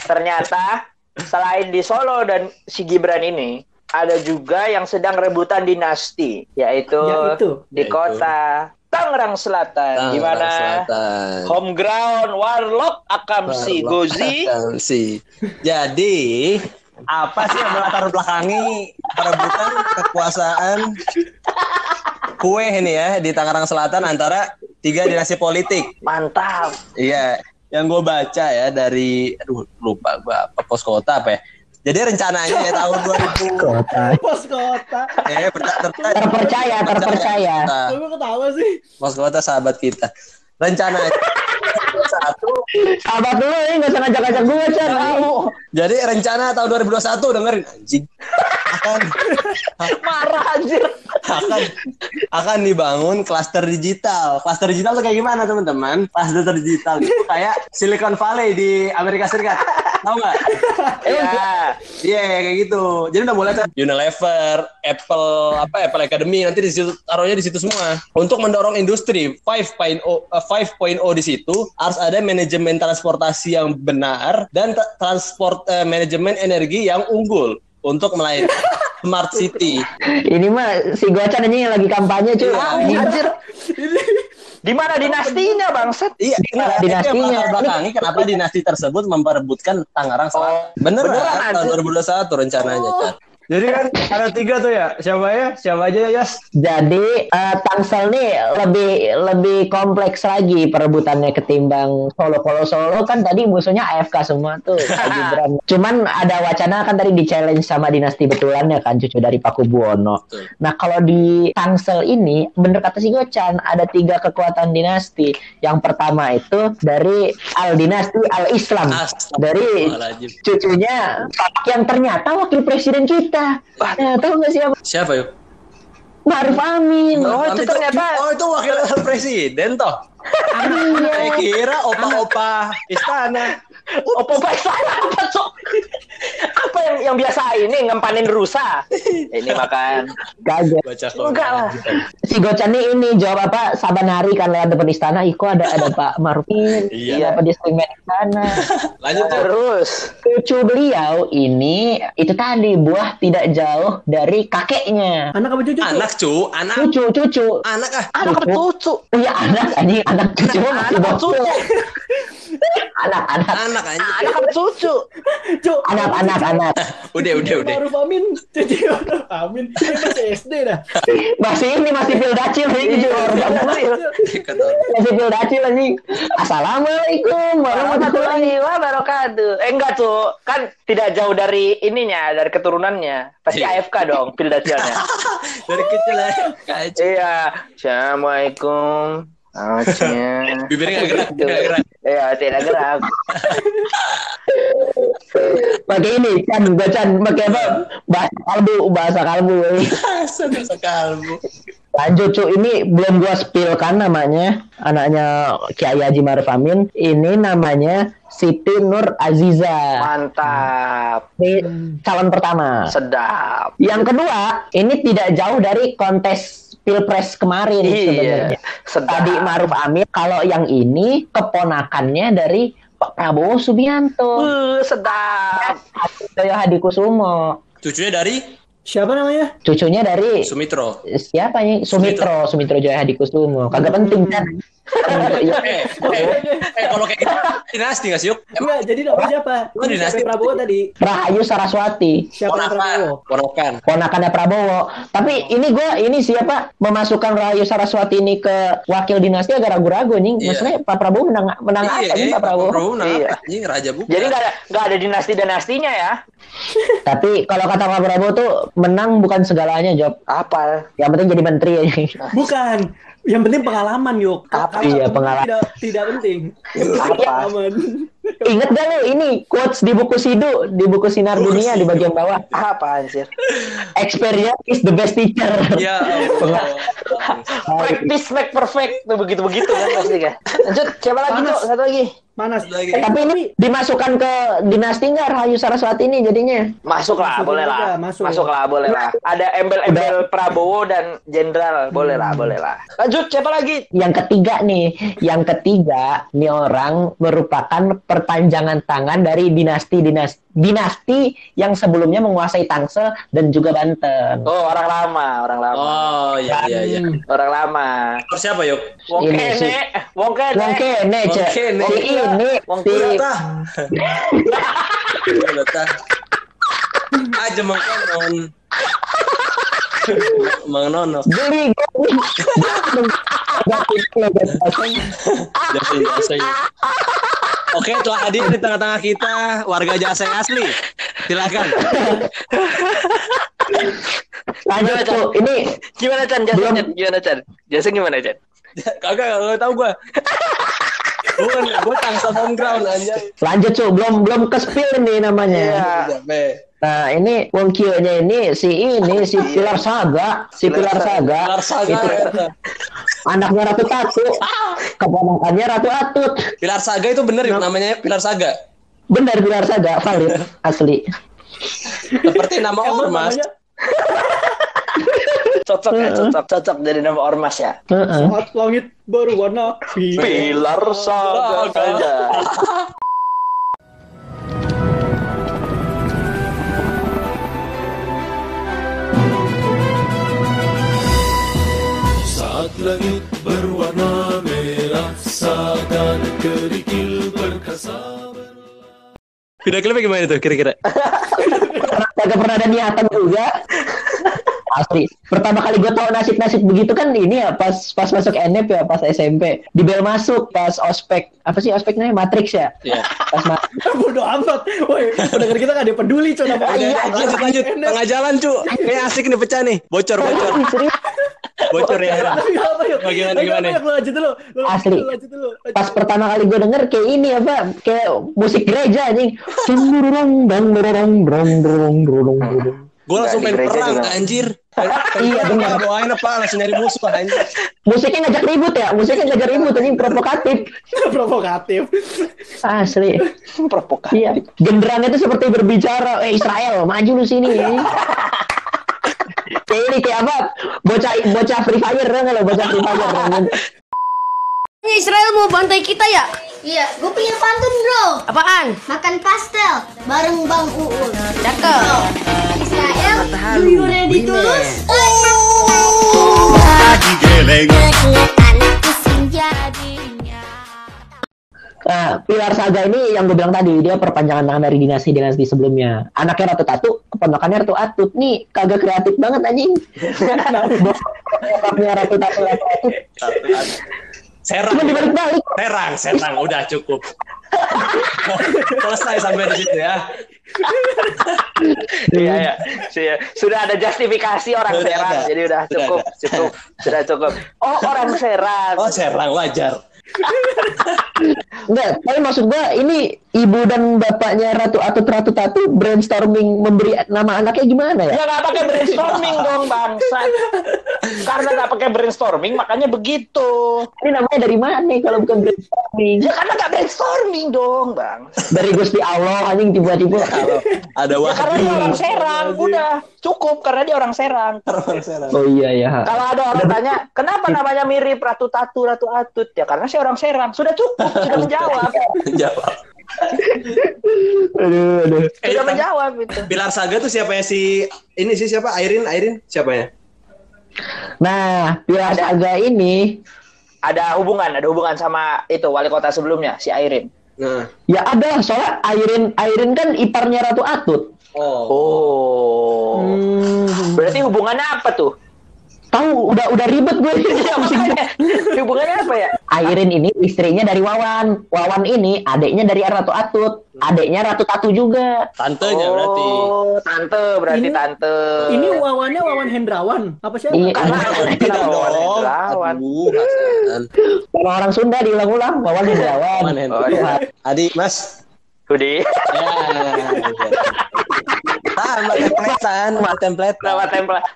ternyata selain di Solo dan si Gibran ini, ada juga yang sedang rebutan dinasti, yaitu, Ya, itu. di Yaitu. kota Tangerang Selatan, di mana Selatan. home ground Warlock Akamsi Warlock Gozi. Akamsi. Jadi apa sih yang melatar belakangi perebutan kekuasaan kue ini ya di Tangerang Selatan antara tiga dinasti politik. Mantap. Iya, yang gue baca ya dari aduh lupa gue apa pos kota apa ya. Jadi rencananya ya tahun 2000 kota Pos kota. eh ter- ter- Terpercaya, terpercaya. Nah, ketawa sih? Pos kota sahabat kita. Rencananya satu sahabat dulu ini nggak usah ngajak-ngajak gue Chan Jadi rencana tahun 2021 dengerin anjing akan Marah anjir. akan akan dibangun klaster digital. Klaster digital tuh kayak gimana teman-teman? Klaster digital itu kayak Silicon Valley di Amerika Serikat. Tahu nggak? Iya. Iya kayak gitu. Jadi udah mulai tuh Unilever, Apple, apa Apple Academy nanti di situ taruhnya di situ semua. Untuk mendorong industri 5.0 eh, 5.0 di situ harus ada manajemen transportasi yang benar dan tra- transport eh, manajemen energi yang unggul untuk melayani smart city. ini mah si Gocan aja yang lagi kampanye cuy Iya, Anjir. Di mana dinastinya, Bangset? Iya, Nah, dinastinya. belakangi kenapa dinasti tersebut memperebutkan Tangerang Selatan. Beneran, beneran, tahun anjir. 2021 rencananya, Chan. Jadi kan ada tiga tuh ya. Siapa ya? Siapa aja ya, Yas? Jadi eh, Tangsel nih lebih lebih kompleks lagi perebutannya ketimbang Solo. Kalau Solo kan tadi musuhnya AFK semua tuh. Gibran. Cuman ada wacana kan tadi di challenge sama dinasti betulannya kan cucu dari Paku Buwono. Betul. Nah kalau di Tangsel ini bener kata si Gocan ada tiga kekuatan dinasti. Yang pertama itu dari Al Dinasti Al Islam dari cucunya yang ternyata wakil presiden kita. Nah, tahu nggak siapa? Siapa yuk? Maruf Amin. Oh, itu ternyata- Oh, itu wakil presiden toh. Saya kira opa-opa istana. Opo sana apa cok? Apa yang yang biasa ini ngempanin rusa? Ini makan. Kagak. Baca Enggak lah. Si Gocan ini jawab apa saban hari kan lewat depan istana iko ada ada Pak Maruf Amin. Iya. Apa dia sering main istana. Lanjut. Terus. Cucu beliau ini itu tadi buah tidak jauh dari kakeknya. Anak apa cucu? Anak cu, anak, Cucu cucu. anak ah. Anak apa cucu? Oh iya anak anjing anak cucu Anak bocil. cucu. Anak anak Anak aja. Anak apa cucu? Cuk, anak anak anak. Udah, udah, udah. Maruf Amin, Maruf Amin. Dia masih SD dah. Masih ini masih pildacil nih cucu orang bocil. Kata orang. Masih pildacil anjing. Assalamualaikum warahmatullahi Warahmatullahi wabarakatuh. Eh enggak tuh, kan tidak jauh dari ininya, dari keturunannya. Pasti Iya. AFK dong, pildacilnya. Dari kecil aja. Iya. Assalamualaikum. Aceh. Bibirnya nggak gerak, nggak gerak. Iya, tidak gerak. pakai ini kan bacan pakai apa bahasa kalbu bahasa kalbu Sudah sekalbu. lanjut cu ini belum gua spill kan namanya anaknya Kiai Haji Maruf Amin ini namanya Siti Nur Aziza Mantap. ini calon pertama Sedap. yang kedua ini tidak jauh dari kontes pilpres kemarin Iya, sebenarnya. Tadi Maruf Amin, kalau yang ini keponakannya dari Pak Prabowo Subianto. Uh, sedap. Joyo Hadikusumo. Cucunya dari Siapa namanya? Cucunya dari Sumitro. siapa nih? Sumitro, Sumitro Joyo Hadikusumo. Kagak penting kan? Iya. Eh, eh, eh, kalau kayak gitu dinasti nggak sih yuk? Enggak, jadi namanya siapa? Lu Ini dinasti. Prabowo tadi? Rahayu Saraswati. Siapa yang Prabowo? Ponakan. ponakannya Prabowo. Tapi ini gue ini siapa memasukkan Rahayu Saraswati ini ke wakil dinasti agak ragu-ragu nih. Iya. Maksudnya Pak Prabowo menang menang apa Iya, nih Pak Prabowo? Prabowo menang Iya. Anjing raja bukan. Jadi nggak ada nggak ada dinasti dinastinya ya? Tapi kalau kata Pak Prabowo tuh menang bukan segalanya Job. Apa? Yang penting jadi menteri aja. Bukan. Yang penting pengalaman, Yuk. Apa? Iya, temen pengalaman. Tidak, tidak penting. Apa? Pengalaman. Ingat gak lo ini quotes di buku Sidu di buku Sinar Dunia di bagian bawah. Apa anjir? Experience is the best teacher. Ya Allah. Practice make perfect tuh begitu begitu kan pasti kan. Lanjut siapa lagi tuh? Satu lagi. Panas. Lagi. Eh, tapi ini dimasukkan ke dinasti nggak Rahayu Saraswati ini jadinya? Masuk lah, Masuk boleh juga, lah. masuk. Masuk lah, boleh lah. Ada embel-embel Prabowo dan Jenderal, boleh lah, boleh lah. Lanjut, siapa lagi? Yang ketiga nih, yang ketiga, nih orang merupakan perpanjangan tangan dari dinasti dinasti dinasti yang sebelumnya menguasai Tangsel dan juga Banten. Oh, orang lama, orang lama. Oh iya iya iya. Orang lama. Terus siapa yuk? Wong kene, wong kene. Wong kene, Cek. Wong kene. Si ini, Wong si Tah. Udah tah. Aja mengkonon. Mengono. beli Jasa jasa. Oke, telah hadir di tengah-tengah kita warga jasa yang asli. Silakan. Lanjut tuh, ini Gimana Chan? Jasa Belum. Chan? Gimana Chan? Jasa gimana Chan? Kagak, kagak tahu gua. Bukan, gua tangsel home ground anjay. lanjut tuh, belum belum ke spill nih namanya. Iya. Nah ini Wong Kyo-nya ini si ini si Pilar Saga, si Pilar Saga, Pilar Saga. itu anaknya Ratu Tatu, keponakannya Ratu Atut. Pilar Saga itu bener yuk namanya Pilar Saga. Benar Pilar Saga, valid, asli. Seperti nama ormas. Cocok ya, cocok, cocok jadi nama ormas ya. Heeh. saat langit berwarna biru. Pilar Saga Saat langit berwarna merah Sagan kerikil berkasa Video klipnya gimana tuh kira-kira? Kagak pernah ada niatan juga. Asli. Pertama kali gue tahu nasib-nasib begitu kan ini ya pas pas masuk NF ya pas SMP. Di bel masuk pas ospek apa sih ospeknya Matrix ya? Iya. Pas ma- Bodoh amat. Woi, pendengar kita gak ada peduli coba nama Iya, orang. lanjut lanjut tengah jalan cu kayak asik nih pecah nih bocor bocor. bocor ya apa, yuk. Oh, gimana, Nggak gimana? apa, yuk. Lu lanjut dulu. Lu Asli. lanjut dulu. Pas pertama kali gue denger kayak ini apa kayak musik gereja anjing Dang, dang, dang, dang, dang, dang, dang. gue langsung main gereja perang juga. anjir Iya, benar. bawain apa langsung nyari musuh anjir musiknya ngajak ribut ya musiknya ngajak ribut anjing provokatif provokatif. asli Provokatif. iya genderannya itu seperti berbicara eh Israel maju lu sini kayak ini kayak apa bocah bocah free fire kan kalau bocah free fire Israel mau bantai kita ya? Iya, gue punya pantun bro. Apaan? Makan pastel bareng Bang Uun. Cakep. Israel, do you ready to lose? Anakku senjadinya. Nah, Pilar Saga ini yang gue bilang tadi, dia perpanjangan tangan dari dinasti-dinasti sebelumnya. Anaknya Ratu Tatu, keponakannya Ratu Atut. Nih, kagak kreatif banget anjing. Bokapnya Ratu Tatu, Ratu Atut. serang Cuma dibalik-balik. serang serang udah cukup selesai sampai di situ ya Iya, iya. Sudah- Sudah ada justifikasi orang Sudah Serang, ada. jadi udah Sudah cukup, ada. cukup, sudah cukup. Oh, orang Serang. oh serang wajar Enggak, tapi maksud gua ini ibu dan bapaknya Ratu Atut Ratu Tatu brainstorming memberi nama anaknya gimana ya? Ya nggak pakai brainstorming dong bangsa. Karena nggak pakai brainstorming makanya begitu. Ini namanya dari mana nih kalau bukan brainstorming? Ya karena nggak brainstorming dong, Bang. Dari Gusti Allah anjing tiba-tiba. Ada Ya karena orang wahyu. Serang, udah cukup karena dia orang Serang. Oh iya ya. Kalau ada orang tanya, kenapa namanya mirip Ratu Tatu, Ratu Atut? Ya karena saya orang Serang. Sudah cukup, sudah menjawab. Jawab. Aduh, aduh. Sudah menjawab itu. Pilar Saga tuh siapanya si ini sih siapa? Airin, Airin siapanya? Nah, Pilar Saga ini Ada hubungan, ada hubungan sama itu wali kota sebelumnya, si Airin. Nah. ya ada soalnya Airin Airin kan iparnya Ratu Atut. Oh. Oh. Hmm. Berarti hubungannya apa tuh? Tahu udah udah ribet gue. Ya, makanya. hubungannya apa ya? Airin ini istrinya dari Wawan. Wawan ini adiknya dari Ratu Atut. Adiknya Ratu Tatu juga. Tantenya berarti. Oh, tante berarti Ini- tante. Ini wawannya Wawan Hendrawan. Apa siapa? Iya, Kenapa dong. Hendrawan? Aduh, Hasan. Kalau orang Sunda diulang-ulang Wawan Hendrawan. Aman, Hen. Oh, iya. Adi, Mas. Hudi. Ya. Ah, sama templatean, sama template. Nama template.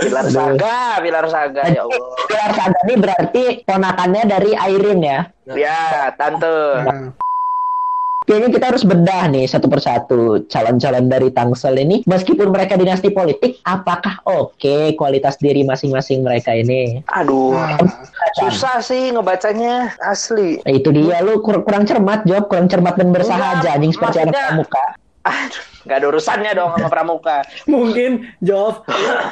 Pilar Saga, Pilar Saga ya Allah. Pilar Saga ini berarti ponakannya dari Airin ya. Ya, tante. Nah, Kayaknya kita harus bedah nih satu persatu calon-calon dari Tangsel ini. Meskipun mereka dinasti politik, apakah oke kualitas diri masing-masing mereka ini? Aduh, nah. susah sih ngebacanya asli. Nah, itu dia lu kur- kurang cermat Job, kurang cermat dan bersahaja anjing seperti anak pramuka. Aduh, nggak ada urusannya dong sama pramuka. Mungkin Jov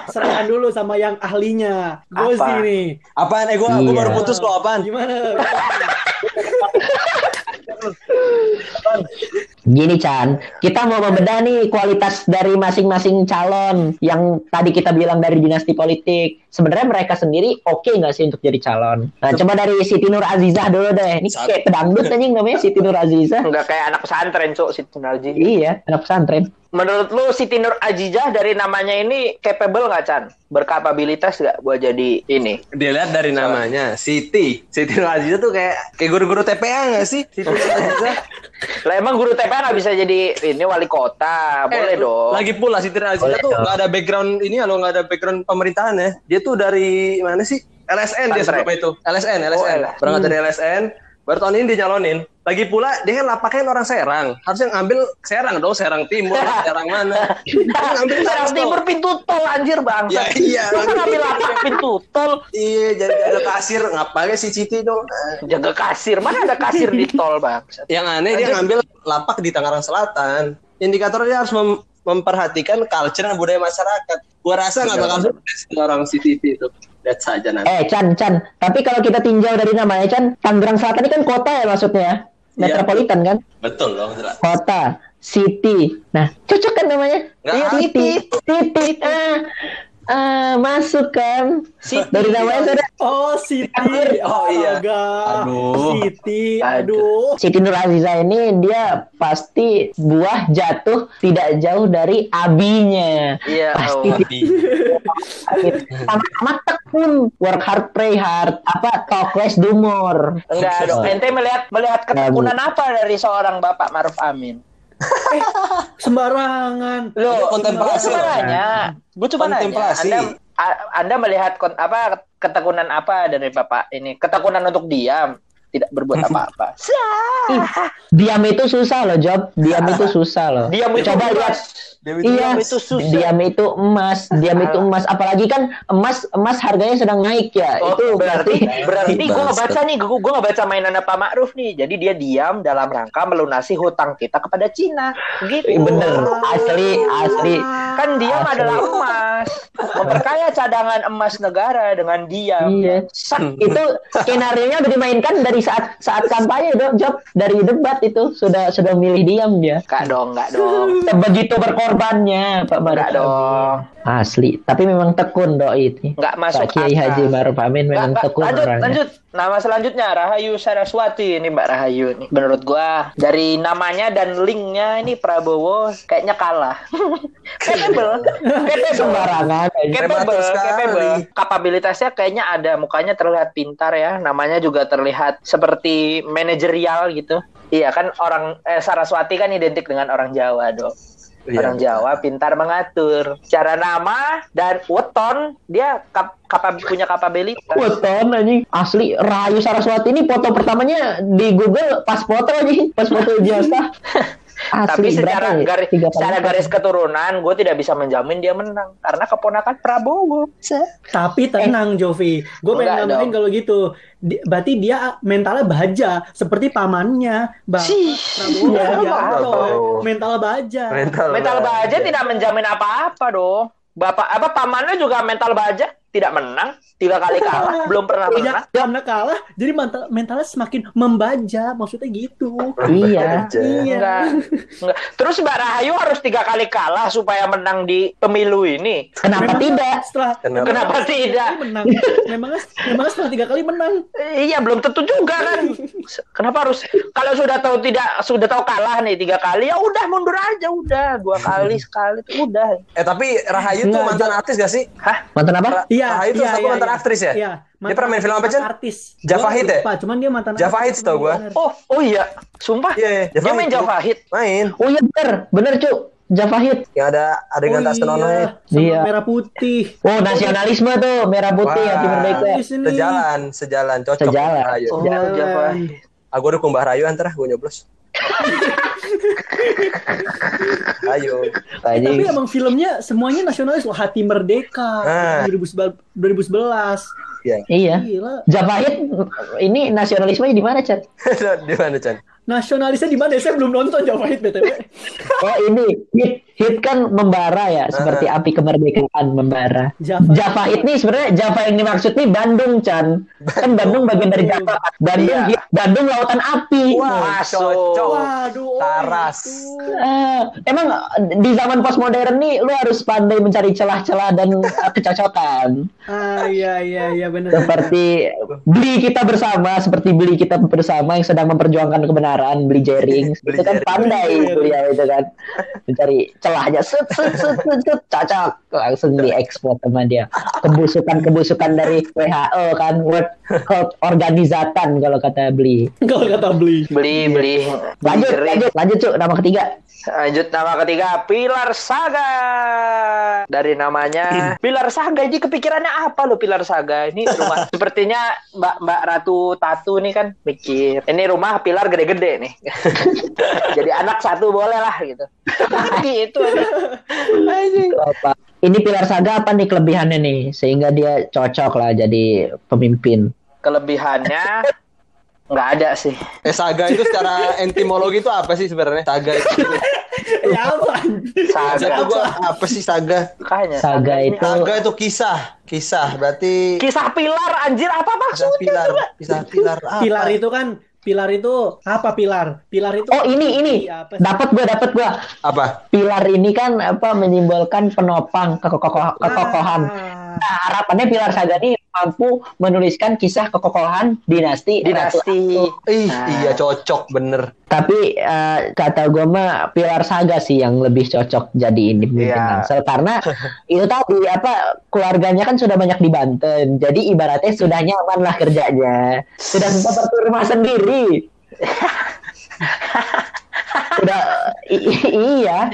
serahkan dulu sama yang ahlinya. Gozi Apa? nih. Apaan? Eh, gua, gua Iya. baru putus loh, apaan? Gimana? Gini Chan, kita mau membedah nih kualitas dari masing-masing calon yang tadi kita bilang dari dinasti politik. Sebenarnya mereka sendiri oke nggak sih untuk jadi calon? Nah, coba dari Siti Nur Azizah dulu deh. Ini kayak pedangdut anjing namanya Siti Nur Azizah. Nggak kayak anak pesantren, Cok, Siti Nur Azizah. Iya, anak pesantren. Menurut lu Siti Nur Azizah dari namanya ini capable nggak, Chan? Berkapabilitas nggak buat jadi ini? Dilihat dari namanya, Siti. Siti Nurhaliza tuh kayak kayak guru-guru TPA nggak sih? Siti Nurhaliza. Lah emang guru TPA nggak bisa jadi ini wali kota? Boleh Eh, dong. Lagi pula Siti Nurhaliza Boleh tuh nggak ada background ini lo nggak ada background pemerintahan ya. Dia tuh dari mana sih? LSN dia Pesantren. sebelumnya itu. LSN, LSN. LSN. Berangkat dari LSN. Baru tahun ini dinyalonin. Lagi pula dia kan lapaknya orang Serang. Harusnya ngambil Serang dong, Serang Timur, Serang mana. Dia ngambil Serang. Timur pintu tol anjir bang. Ya, iya. Masa ngambil lapak pintu tol? Iya, jadi ada kasir ngapain si Siti dong. Jaga kasir. Mana ada kasir di tol bang? Yang aneh dia ngambil lapak di Tangerang Selatan. Indikatornya harus mem- memperhatikan culture dan budaya masyarakat. Gua rasa nggak bakal sukses orang CTV itu. Lihat saja nanti. Eh, Chan, Chan. Tapi kalau kita tinjau dari namanya Chan, Tangerang Selatan ini kan kota ya maksudnya. Iya. Metropolitan kan? Betul dong, jelas. Kota, city. Nah, cocok kan namanya? Nggak, Iya, city. City. Ah, ah, masuk kan? Dari namanya sudah Oh, Siti. Oh, iya. Astaga. Aduh. Siti. Aduh. Siti Nur Aziza ini dia pasti buah jatuh tidak jauh dari abinya. Iya. Pasti oh. sama-sama tekun, work hard, pray hard, apa talk less, do more. Enggak dong. Ente melihat melihat ketekunan apa dari seorang Bapak Maruf Amin? Sembarangan. Loh, Kontemplasi gue cuma loh. nanya. Gue cuma nanya. Kontemplasi. Anda, a- anda melihat kon- apa ketekunan apa dari Bapak ini? Ketekunan untuk diam, tidak berbuat apa-apa. Ih, diam itu susah loh, Job. Diam itu susah loh. Diam itu Coba lihat. Diam iya, diam itu susah. diam itu emas, diam itu emas. Apalagi kan emas emas harganya sedang naik ya. Oh, itu berarti berarti gue Bangsat. ngebaca nih, gue gue ngebaca mainan Pak Ma'ruf nih. Jadi dia diam dalam rangka melunasi hutang kita kepada Cina. Gitu. Bener, asli, asli. Kan diam Asli. adalah emas. Memperkaya cadangan emas negara dengan diam. Iya. Sak. itu skenario nya udah dimainkan dari saat saat kampanye dong job dari debat itu sudah sudah milih diam dia Kak dong, nggak dong. begitu berkorbannya Pak Maruf Nggak Amin. dong. asli tapi memang tekun doi itu Nggak masuk Pak Kiai. Haji Maruf Amin memang Mbak. tekun lanjut, orangnya lanjut. Nama selanjutnya Rahayu Saraswati ini Mbak Rahayu nih. Menurut gua dari namanya dan linknya ini Prabowo kayaknya kalah. capable, capable, sembarangan aja. capable, capable. Kapabilitasnya kayaknya ada, mukanya terlihat pintar ya. Namanya juga terlihat seperti manajerial gitu. Iya kan orang eh, Saraswati kan identik dengan orang Jawa dong. Iya, orang. Jawa pintar mengatur cara nama dan weton dia kap, kapab punya kapabilitas. Weton anjing. Asli Rahayu Saraswati ini foto pertamanya di Google pas foto anjing, pas foto biasa. Tapi Asli secara ya? garis secara garis keturunan gue tidak bisa menjamin dia menang karena keponakan Prabowo. Tapi tenang Jovi, gue pengen nambahin dong. kalau gitu. Di- berarti dia mentalnya baja seperti pamannya, Bang Sih, Prabowo ya, Subianto. Mental baja. Mental, Mental baja tidak menjamin apa-apa dong. Bapak apa pamannya juga mental baja tidak menang tiga kali kalah belum pernah Iya, menang. karena kalah, jadi mental, mentalnya semakin membaja, maksudnya gitu. Iya. Iya. Enggak, enggak. Terus Mbak Rahayu harus tiga kali kalah supaya menang di pemilu ini. Kenapa Memangnya tidak? Setelah Kenapa? Kenapa tidak? menang, memangnya, memangnya setelah tiga kali menang. Iya belum tentu juga kan. Kenapa harus kalau sudah tahu tidak sudah tahu kalah nih tiga kali ya udah mundur aja udah dua kali sekali udah. Eh tapi Rahayu tuh mantan artis gak sih? Hah? Mantan apa? Ra- Rahayu tuh aku mantan aktris ya? Iya. Dia pernah main film apa, Cen? Artis. Java Gua Hit ya? lupa, cuman dia mantan Java artis, Hit setahu gua. bener. Oh oh iya sumpah. Iya, iya, Dia main Hit. Java Hit. Main. Oh iya bener, bener cu. Java Hit. Yang ada adegan tak senonoh iya, sama Iya. merah putih. Oh nasionalisme tuh merah putih Wah. hati merdeka. Sejalan, sejalan, cocok. Sejalan. Rahayu. Oh Jalan. Java Hit. Aku dukung Mbah Rayu antara gue nyoblos. Ayo. Eh, tapi emang filmnya semuanya nasionalis loh, Hati Merdeka Ah. 2011 2011. Iya. Iya. Gila. Java Hit ini nasionalismenya di mana, Chan? Di mana, Chan? Nasionalisnya di mana? Saya belum nonton Java Hit BTW. Oh ini hit hit kan membara ya, seperti api kemerdekaan membara. Java. Java Hit nih sebenarnya Java yang dimaksud nih Bandung, Chan. Kan Bandung bagian dari Java. Bandung Iya. Bandung lautan api. Wah, cocok. Waduh. oh Taras. Eh, emang di zaman postmodern nih lu harus pandai mencari celah-celah dan kecocokan. Ah iya iya iya benar. Seperti beli kita bersama, seperti beli kita bersama yang sedang memperjuangkan kebenaran, beli jaring. Beli itu kan jaring. pandai beliau itu kan. Mencari celahnya set set set set, set cocok langsung diekspor sama dia. Kebusukan-kebusukan dari WHO kan World Health Organization kalau kata beli. Kalau kata beli. Beli beli. Lanjut, Beli lanjut, lanjut cuk nama ketiga. Lanjut nama ketiga Pilar Saga. Dari namanya Pilar Saga. Jadi kepikirannya apa lo Pilar Saga? Ini rumah sepertinya Mbak Mbak Ratu Tatu nih kan mikir. Ini rumah Pilar gede-gede nih. Jadi anak satu boleh lah gitu. aja. Anjing. Itu apa? Ini Pilar Saga apa nih kelebihannya nih sehingga dia cocok lah jadi pemimpin. Kelebihannya nggak ada sih. Eh saga itu secara entimologi itu apa sih sebenarnya? Saga itu. Ya apa? Saga gua apa sih saga? Makanya, Saga itu Saga itu kisah, kisah berarti kisah Pilar anjir apa kisah maksudnya? pilar, coba? kisah pilar apa? Pilar itu kan Pilar itu apa pilar? Pilar itu Oh ini ini Apa sih? dapat gua dapat gua Apa? pilar ini kan apa menyimbolkan penopang kekokoh- kekokohan. Ah. Nah, harapannya pilar saga ini mampu menuliskan kisah kekokohan dinasti. Ratu Dinasti. Ih, Nah. iya cocok bener. Tapi eh, kata gue mah pilar saga sih yang lebih cocok jadi ini Iya. Tangsel karena itu tadi apa keluarganya kan sudah banyak di Banten jadi ibaratnya sudah nyaman lah kerjanya sudah seperti rumah sendiri i- iya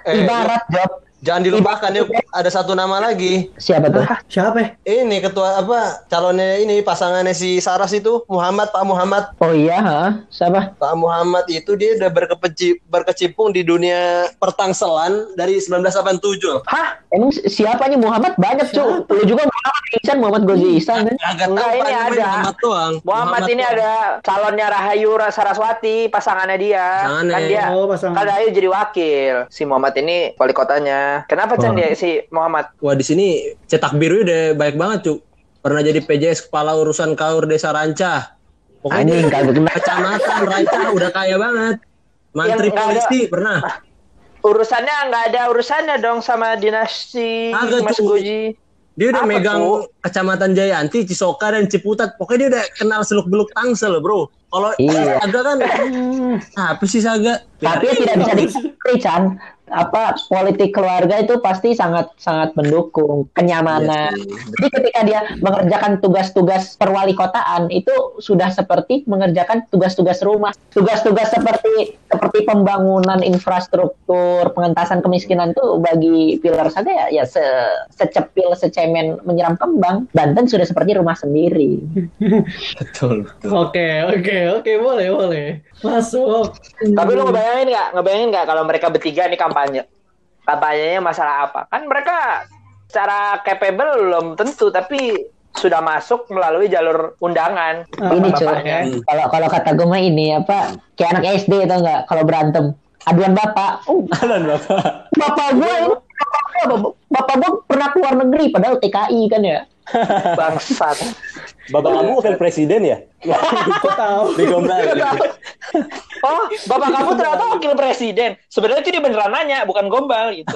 Eh, ibarat job Jangan dilupakan yuk, ada satu nama lagi. siapa tuh Siapa? ya? Ini ketua apa? Calonnya ini pasangannya si Saras itu Muhammad Pak Muhammad. oh iya ha? siapa Pak Muhammad itu dia udah berkepeci- berkecimpung di dunia pertangselan dari 1987. Hah? emang siapa nih Muhammad banyak cu lu juga Muhammad Ihsan Muhammad Gozi Ihsan kan? Agak Enggak, ini ada. Muhammad doang. Muhammad, ini doang. ada calonnya Rahayu Saraswati, pasangannya dia. Pasangannya. Kan dia Oh, pasangan. kan Rahayu jadi wakil. Si Muhammad ini wali kotanya. Kenapa Chan Oh. dia si Muhammad? Wah di sini cetak biru udah baik banget cu. Pernah jadi PJS kepala urusan kaur desa Ranca. Pokoknya anjing kagak kecamatan Ranca udah kaya banget. Mantri polisi pernah. Urusannya nggak ada urusannya dong sama dinasti Agak, Mas Cu. Goji. Dia udah Apa megang tuh? Kecamatan Jayanti, Cisoka dan Ciputat. Pokoknya dia udah kenal seluk beluk Tangsel bro. Kalau Iya. Saga kan hmm, apa sih Saga? Tapi ya tidak bisa dipungkiri Chan apa politik keluarga itu pasti sangat sangat mendukung kenyamanan. Jadi ketika dia mengerjakan tugas-tugas perwali kotaan itu sudah seperti mengerjakan tugas-tugas rumah, tugas-tugas seperti seperti pembangunan infrastruktur, pengentasan kemiskinan itu bagi pilar saja ya, ya se, secepil secemen menyiram kembang. Banten sudah seperti rumah sendiri. Betul. Oke, oke, oke, boleh, boleh. Masuk. Tapi lu ngebayangin nggak? Ngebayangin nggak kalau mereka bertiga nih kampanye? Kampanyenya masalah apa? Kan mereka secara capable belum tentu, tapi sudah masuk melalui jalur undangan. ini cuy kalau kalau kata gue mah ini apa kayak anak SD itu enggak kalau berantem aduan bapak uh, Alan Bapak. bapak gue ini bapak gue bapak gue pernah keluar negeri padahal TKI kan ya Bangsat. Bapak kamu wakil presiden ya? Kok tahu? Digombal. Oh, bapak kamu ternyata wakil presiden. Sebenarnya itu dia beneran nanya, bukan gombal gitu.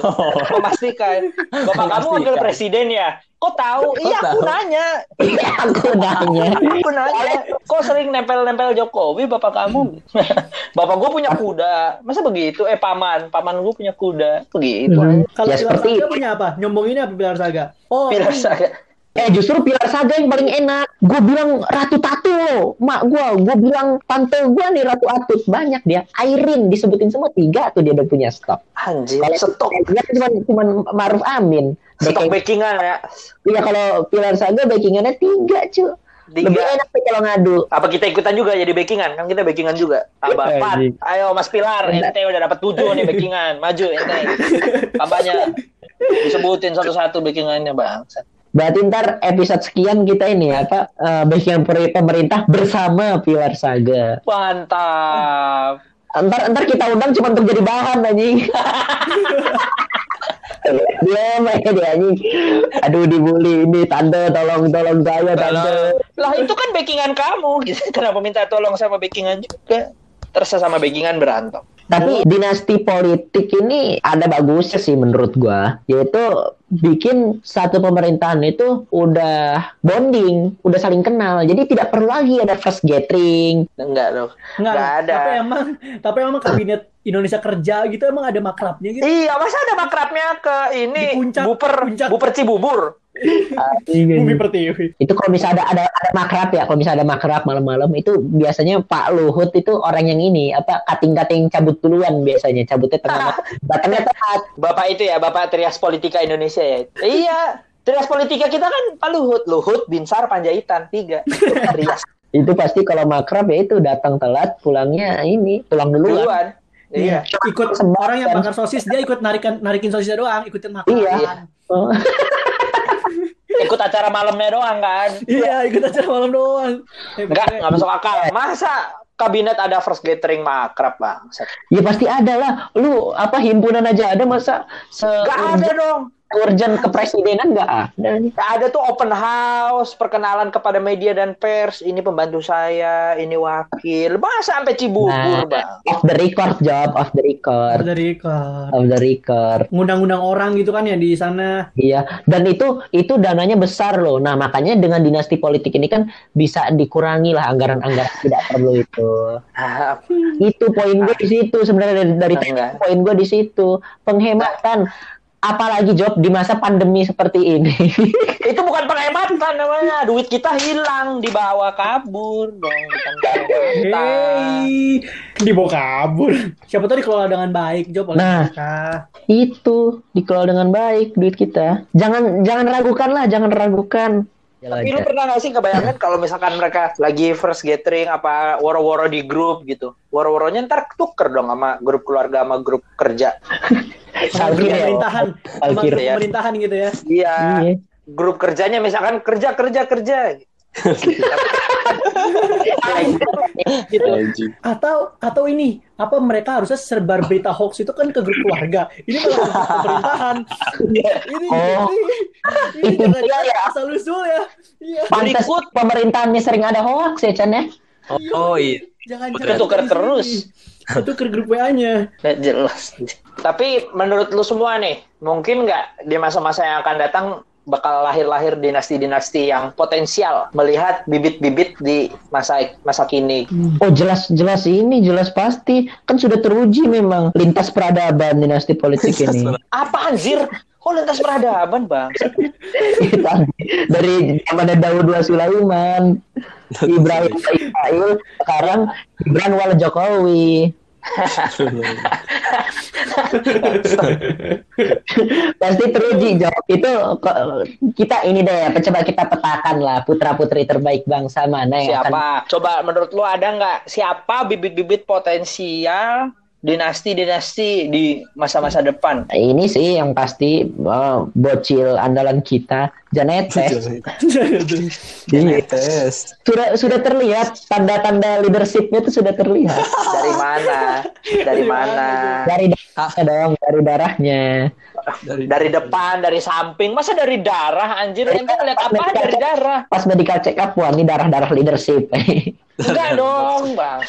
Memastikan. Bapak kamu wakil presiden ya? Kok tahu? Iya, aku tahu? nanya. Iya, aku nanya Aku nanya. Kok sering nempel-nempel Jokowi bapak kamu? bapak gue punya kuda. Masa begitu? Eh, paman. Paman gue punya kuda. Begitu. Hmm. Kalau Ya, seperti Saga itu. punya apa? Nyombonginnya apa Pilar Saga? Oh, Pilar saya. Eh justru pilar saga yang paling enak gue bilang ratu tatu loh mak gue gue bilang tante gue nih ratu atut banyak dia Airin disebutin semua tiga tuh dia udah punya stok Anjir, kalau stok. dia cuma cuma Maruf Amin Stok Backing- backingan ya. Iya kalau pilar saga backingannya tiga cu Tiga. lebih enak sih kalau ngadu Apa kita ikutan juga jadi backingan? Kan kita backingan juga. Tambah Eh, empat. Ayo Mas Pilar, ente udah dapat tujuh nih backingan. Maju ente. Kampanye. Disebutin satu-satu backingannya bang. Berarti ntar episode sekian kita ini apa eh, backingan per- pemerintah bersama Pilar Saga. Mantap. Ntar ntar kita undang cuma untuk jadi bahan anjing. dia main dia anjing. Aduh dibully ini tante tolong tolong saya tante. Lah itu kan backingan kamu. Gitu. Kenapa minta tolong sama backingan juga? Terserah sama backingan berantem. Tapi dinasti politik ini ada bagusnya sih menurut gua, yaitu bikin satu pemerintahan itu udah bonding, udah saling kenal. Jadi tidak perlu lagi ada first gathering. Enggak dong. Enggak, Enggak ada. Tapi emang, tapi emang kabinet Indonesia kerja gitu emang ada makrabnya gitu. Iya, masa ada makrabnya ke ini Di puncak- buper puncak. buper Cibubur. Bumi Pertiwi. Itu kalau misalnya ada ada ada makrab ya, kalau misalnya ada makrab malam-malam itu biasanya Pak Luhut itu orang yang ini apa kating-kating cabut duluan biasanya cabutnya tengah datangnya telat. Bapak itu ya, Bapak Trias Politika Indonesia ya. iya, Trias Politika kita kan Pak Luhut, Luhut, Binsar, Panjaitan, tiga. Trias Itu pasti kalau makrab ya itu datang telat, pulangnya ini pulang duluan. duluan. Iya. Ikut Sebar orang yang bakar sosis dia ikut narikan narikin sosisnya doang, ikutin makan. Iya. Oh. Ikut acara malamnya doang kan. Iya, ikut aja malam doang. Enggak, enggak masuk akal. Masa kabinet ada first gathering makrab, Bang? Ya pasti ada lah. Lu apa himpunan aja ada masa se Enggak ada dong. Urgent kepresidenan nggak ada nih. Ada tuh open house, perkenalan kepada media dan pers. Ini pembantu saya, ini wakil. Masa sampai Cibubur, Nah, Bang? off the record job, off the record, dari ikut. off the record. Ngundang-undang orang gitu kan ya di sana. Iya, dan itu itu dananya besar loh. Nah, makanya dengan dinasti politik ini kan bisa dikurangi lah anggaran-anggaran tidak perlu itu. Ah, Itu poin gue di situ sebenarnya dari, dari poin gue di situ. Penghematan apalagi job di masa pandemi seperti ini. itu bukan penghematan namanya. Duit kita hilang, dibawa kabur dong. Bukan. Hei, dibawa kabur. Siapa tahu dikelola dengan baik, Job oleh Nah. mereka. itu dikelola dengan baik duit kita. Jangan jangan ragukan lah, jangan ragukan. Tapi lu pernah gak sih kebayangkan kalau misalkan mereka lagi first gathering apa woro-woro di grup gitu. Woro-woronya ntar tuker dong sama grup keluarga sama grup kerja. Sama grup ya. pemerintahan, sama ya. pemerintahan gitu ya. Iya. Iya. Grup kerjanya misalkan kerja kerja kerja. Gitu. Atau atau ini apa mereka harusnya serbar berita hoax itu kan ke grup keluarga. Ini malah ke pemerintahan. ini Oh. ini, ini Itu jangan ya. asal usul ya. Iya. Pantes pemerintahannya sering ada hoax ya Chan ya. Oh iya. Jangan Itu tuker terus. Itu ke grup WA-nya. Nggak jelas. Tapi menurut lu semua nih, mungkin nggak di masa-masa yang akan datang bakal lahir-lahir dinasti-dinasti yang potensial melihat bibit-bibit di masa masa kini. Oh jelas jelas ini jelas pasti kan sudah teruji memang lintas peradaban dinasti politik ini. Apa anjir? Kok lintas peradaban, Bang? Dari zaman Daud wa Sulaiman, Ibrahim Ismail, sekarang Gibran wal Jokowi. Pasti teruji jawab itu kok kita ini deh apa coba kita petakan lah putra putri terbaik bangsa mana yang akan Siapa? Coba menurut lu ada nggak siapa bibit-bibit potensial dinasti-dinasti di masa-masa depan? ini sih yang pasti eh, bocil andalan kita Janetes Tes. sudah sudah terlihat tanda-tanda leadershipnya itu sudah terlihat Dari mana? Dari mana? dari darahnya dong dari darahnya Dari depan, dari samping. Masa dari darah anjir? Ente ngeliat apa dari darah? pas medical check up wah ini darah-darah leadership Enggak dong, Bang.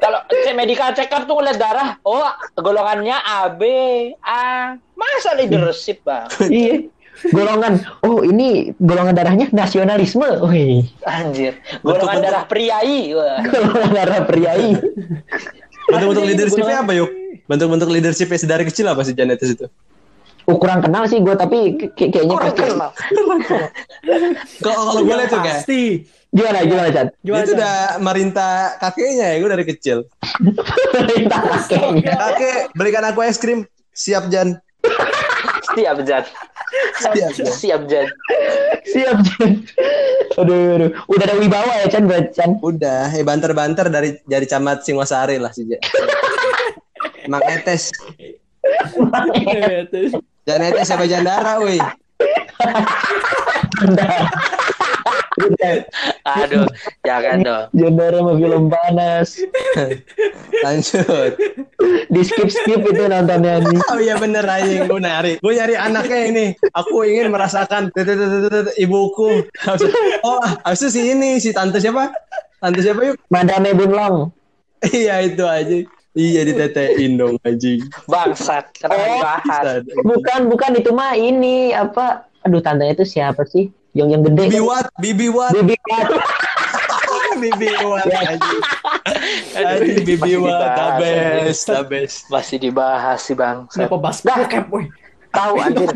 Kalau cek medical check up tuh ngeliat darah, oh golongannya AB, A. Masa leadership, Bang? iya golongan oh ini golongan darahnya nasionalisme wih Anjir. Golongan darah priai. Wah. golongan darah priai Bentuk-bentuk leadershipnya apa yuk? Bentuk-bentuk leadershipnya sedari kecil apa sih Janetes itu? Oh, kurang kenal sih gue tapi kayak- kayaknya Orang pasti kenal. Kalau kalau gue lihat tuh kayak Pasti. gimana gimana Chan dia tuh udah merintah kakeknya ya gue dari kecil. Perintah kakeknya Kakek belikan aku es krim. Siap Jan. Siap, Jan. Siap, Jan. Siap, Jan. siap Chan aduh, aduh udah ada wibawa ya Chan Chan Udah, eh banter-banter dari dari camat Singosari lah sih. Jan. Mang Etes. Jan Etes siapa Jandara, woi. Aduh, jangan dong. Jandara sama film panas Lanjut. di skip skip itu nontonnya nih Oh iya bener aja gue nyari. Gue nyari anaknya ini. Aku ingin merasakan ibuku. Oh, habis itu si ini si tante siapa? Tante siapa yuk? Madame Bunlong Iya itu aja. Iya ditetein dong anjing. Bangsat. Kenapa dibahas? bukan bukan itu mah ini apa aduh tantenya itu siapa sih yang yang gede Bibi Wat, Bibi Wat, Bibi Wat. Bibi Wat anjing. Anjing Bibi Wat, the best, the best. Masih dibahas sih, Bang. Kenapa bahas bokep, woy? Tahu anjir.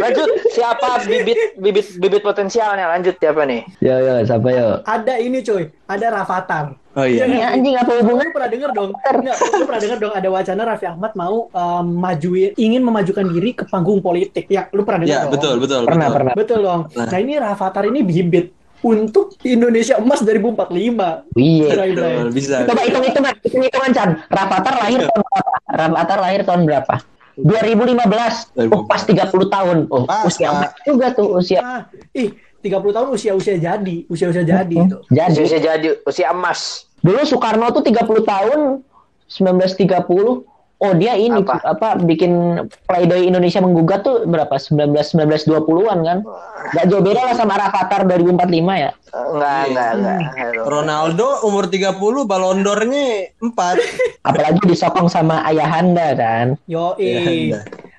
Lanjut, siapa bibit bibit bibit potensialnya? Lanjut siapa nih? yo yo siapa yo Ada ini coy, ada Rafathar. Oh iya. ya, anjing apa Lu hubungan pernah denger dong? Enggak, lu pernah denger dong ada wacana Raffi Ahmad mau um, majuin, ingin memajukan diri ke panggung politik. Ya, lu pernah denger Ya dong? betul betul. pernah betul. pernah Betul dong. Nah. Nah, ini Rafathar ini bibit untuk Indonesia Emas 2045. iya. Betul, bisa. coba hitung hitungan hitung hitungan Chan Rafathar lahir tahun berapa Rafathar lahir tahun berapa 2015 oh pas 30 tahun oh Pas, usia emas juga tuh usia Ah, ih, 30 tahun usia-usia jadi, usia-usia jadi itu. jadi Usia jadi usia emas. dulu Soekarno tuh 30 tahun 1930 Oh dia ini Apa? apa, bikin playdoy Indonesia menggugat tuh berapa 19 1920-an kan? Gak jauh beda lah sama Rafathar 2045 ya. Enggak, enggak, enggak. Ronaldo umur 30 Ballon d'Or-nya 4. Apalagi disokong sama ayahanda kan. Yo.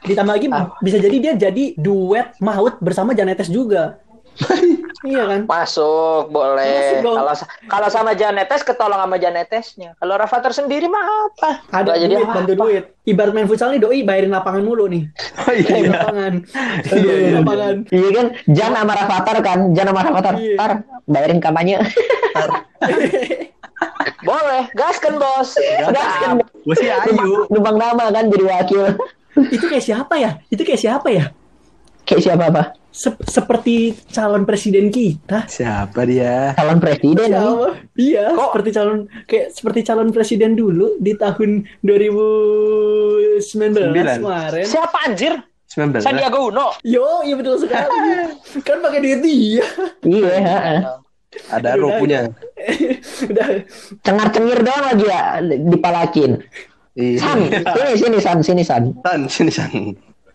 Ditambah lagi bisa jadi dia jadi duet maut bersama Janetes juga. iya kan? Masuk, boleh. Kalau kalau sama Janetes ketolong sama Janetesnya. Kalau Rafathar sendiri mah apa? Ada Nggak jadi duit, bantu duit. Ibarat main futsal nih doi bayarin lapangan mulu nih. Oh Bayarin iya. lapangan. Iya, iya, lapangan. Iya kan? Jan sama Rafathar kan? Jan sama Rafathar. Iya. Tar, bayarin kampanye. Boleh, gaskan bos. Gaskan. Gue sih Ayu. Numpang nama kan jadi wakil. Itu kayak siapa ya? Itu kayak siapa ya? Kayak siapa apa? Sep- seperti calon presiden kita. Siapa dia? Calon presiden nih. Siapa? Iya, Kok- seperti calon kayak seperti calon presiden dulu di tahun 2019 Sembilan. kemarin. Siapa anjir? 19. Sandiaga Uno. Yo, iya betul sekali. kan pakai duit dia. Iya, heeh. Ada rupunya. Udah. Cengar-cengir doang lagi ya dipalakin. San, Iya. sini sini San, sini San. San, sini San.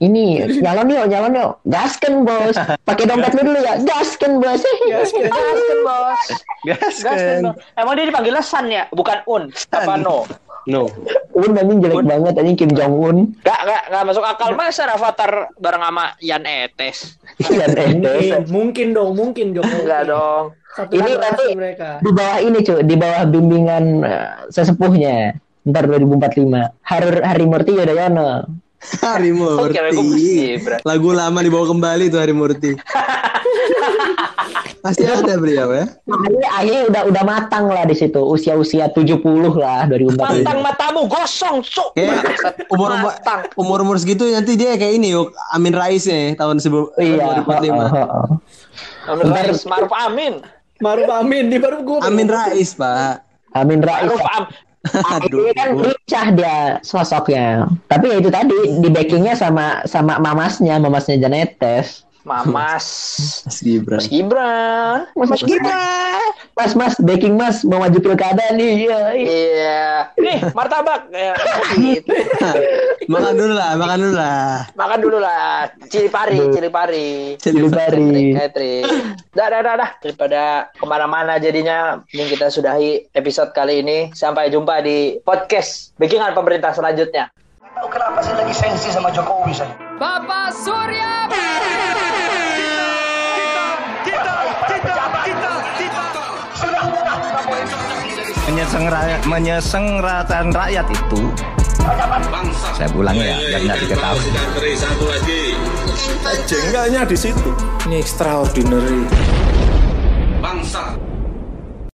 Ini nyalon yuk, nyalon yuk. Gasken bos. Pakai dompet lu dulu ya. Gasken bos. Gasken. Gaskan bos. Gas Gaskan kan. bos. Emang dia dipanggilnya San ya? Bukan Un. Apa No? No. Un anjing jelek banget anjing Kim Jong Un. Gak, gak, gak masuk akal masa Avatar bareng sama Yan Etes. Iya Mungkin, mungkin dong, mungkin Jokowi. Enggak dong. Satu Ini nanti mereka. di bawah ini cuy, di bawah bimbingan eh, sesepuhnya. Ntar 2045. Har Harimurti Yudhoyono. Hari Murti. Lagu lama dibawa kembali tuh Hari Murti. Pasti ada beliau ya. Makanya udah udah matang lah di situ. Usia-usia 70 lah 2045. Mantang matamu gosong, cuk. Umur umur umur umur segitu nanti dia kayak ini yuk Amin Rais nih tahun sebelum Iya. 2045. oh, oh, oh. Amin Rais, Maruf Amin. Maruf Amin di baru gue. Amin Rais, Pak. Amin Rais. Maruf Am. Aduh. Ini kan lincah dia sosoknya. Tapi ya itu tadi di backingnya sama sama mamasnya, mamasnya Janetes. Mamas. Mas Gibran. Mas Gibran. Mas Gibran. Mas Mas backing Mas mau maju pilkada nih. Iya. iya. Iya. Nih, martabak. Ya, gitu. makan dulu lah, makan dulu lah. Makan dulu lah. Cili pari, cili pari. Cili pari. Katri. Dah, dah, dah, dah. Daripada ke mana-mana jadinya, mending kita sudahi episode kali ini. Sampai jumpa di podcast Bikinan Pemerintah selanjutnya. Tahu kenapa saya lagi sensi sama Jokowi saya? Bapak Surya Menyeseng rakyat, menyesengratan rakyat itu saya ulangi ya biar nggak diketahui Satu lagi. Jengkelnya di situ. Ini extraordinary. Bangsa.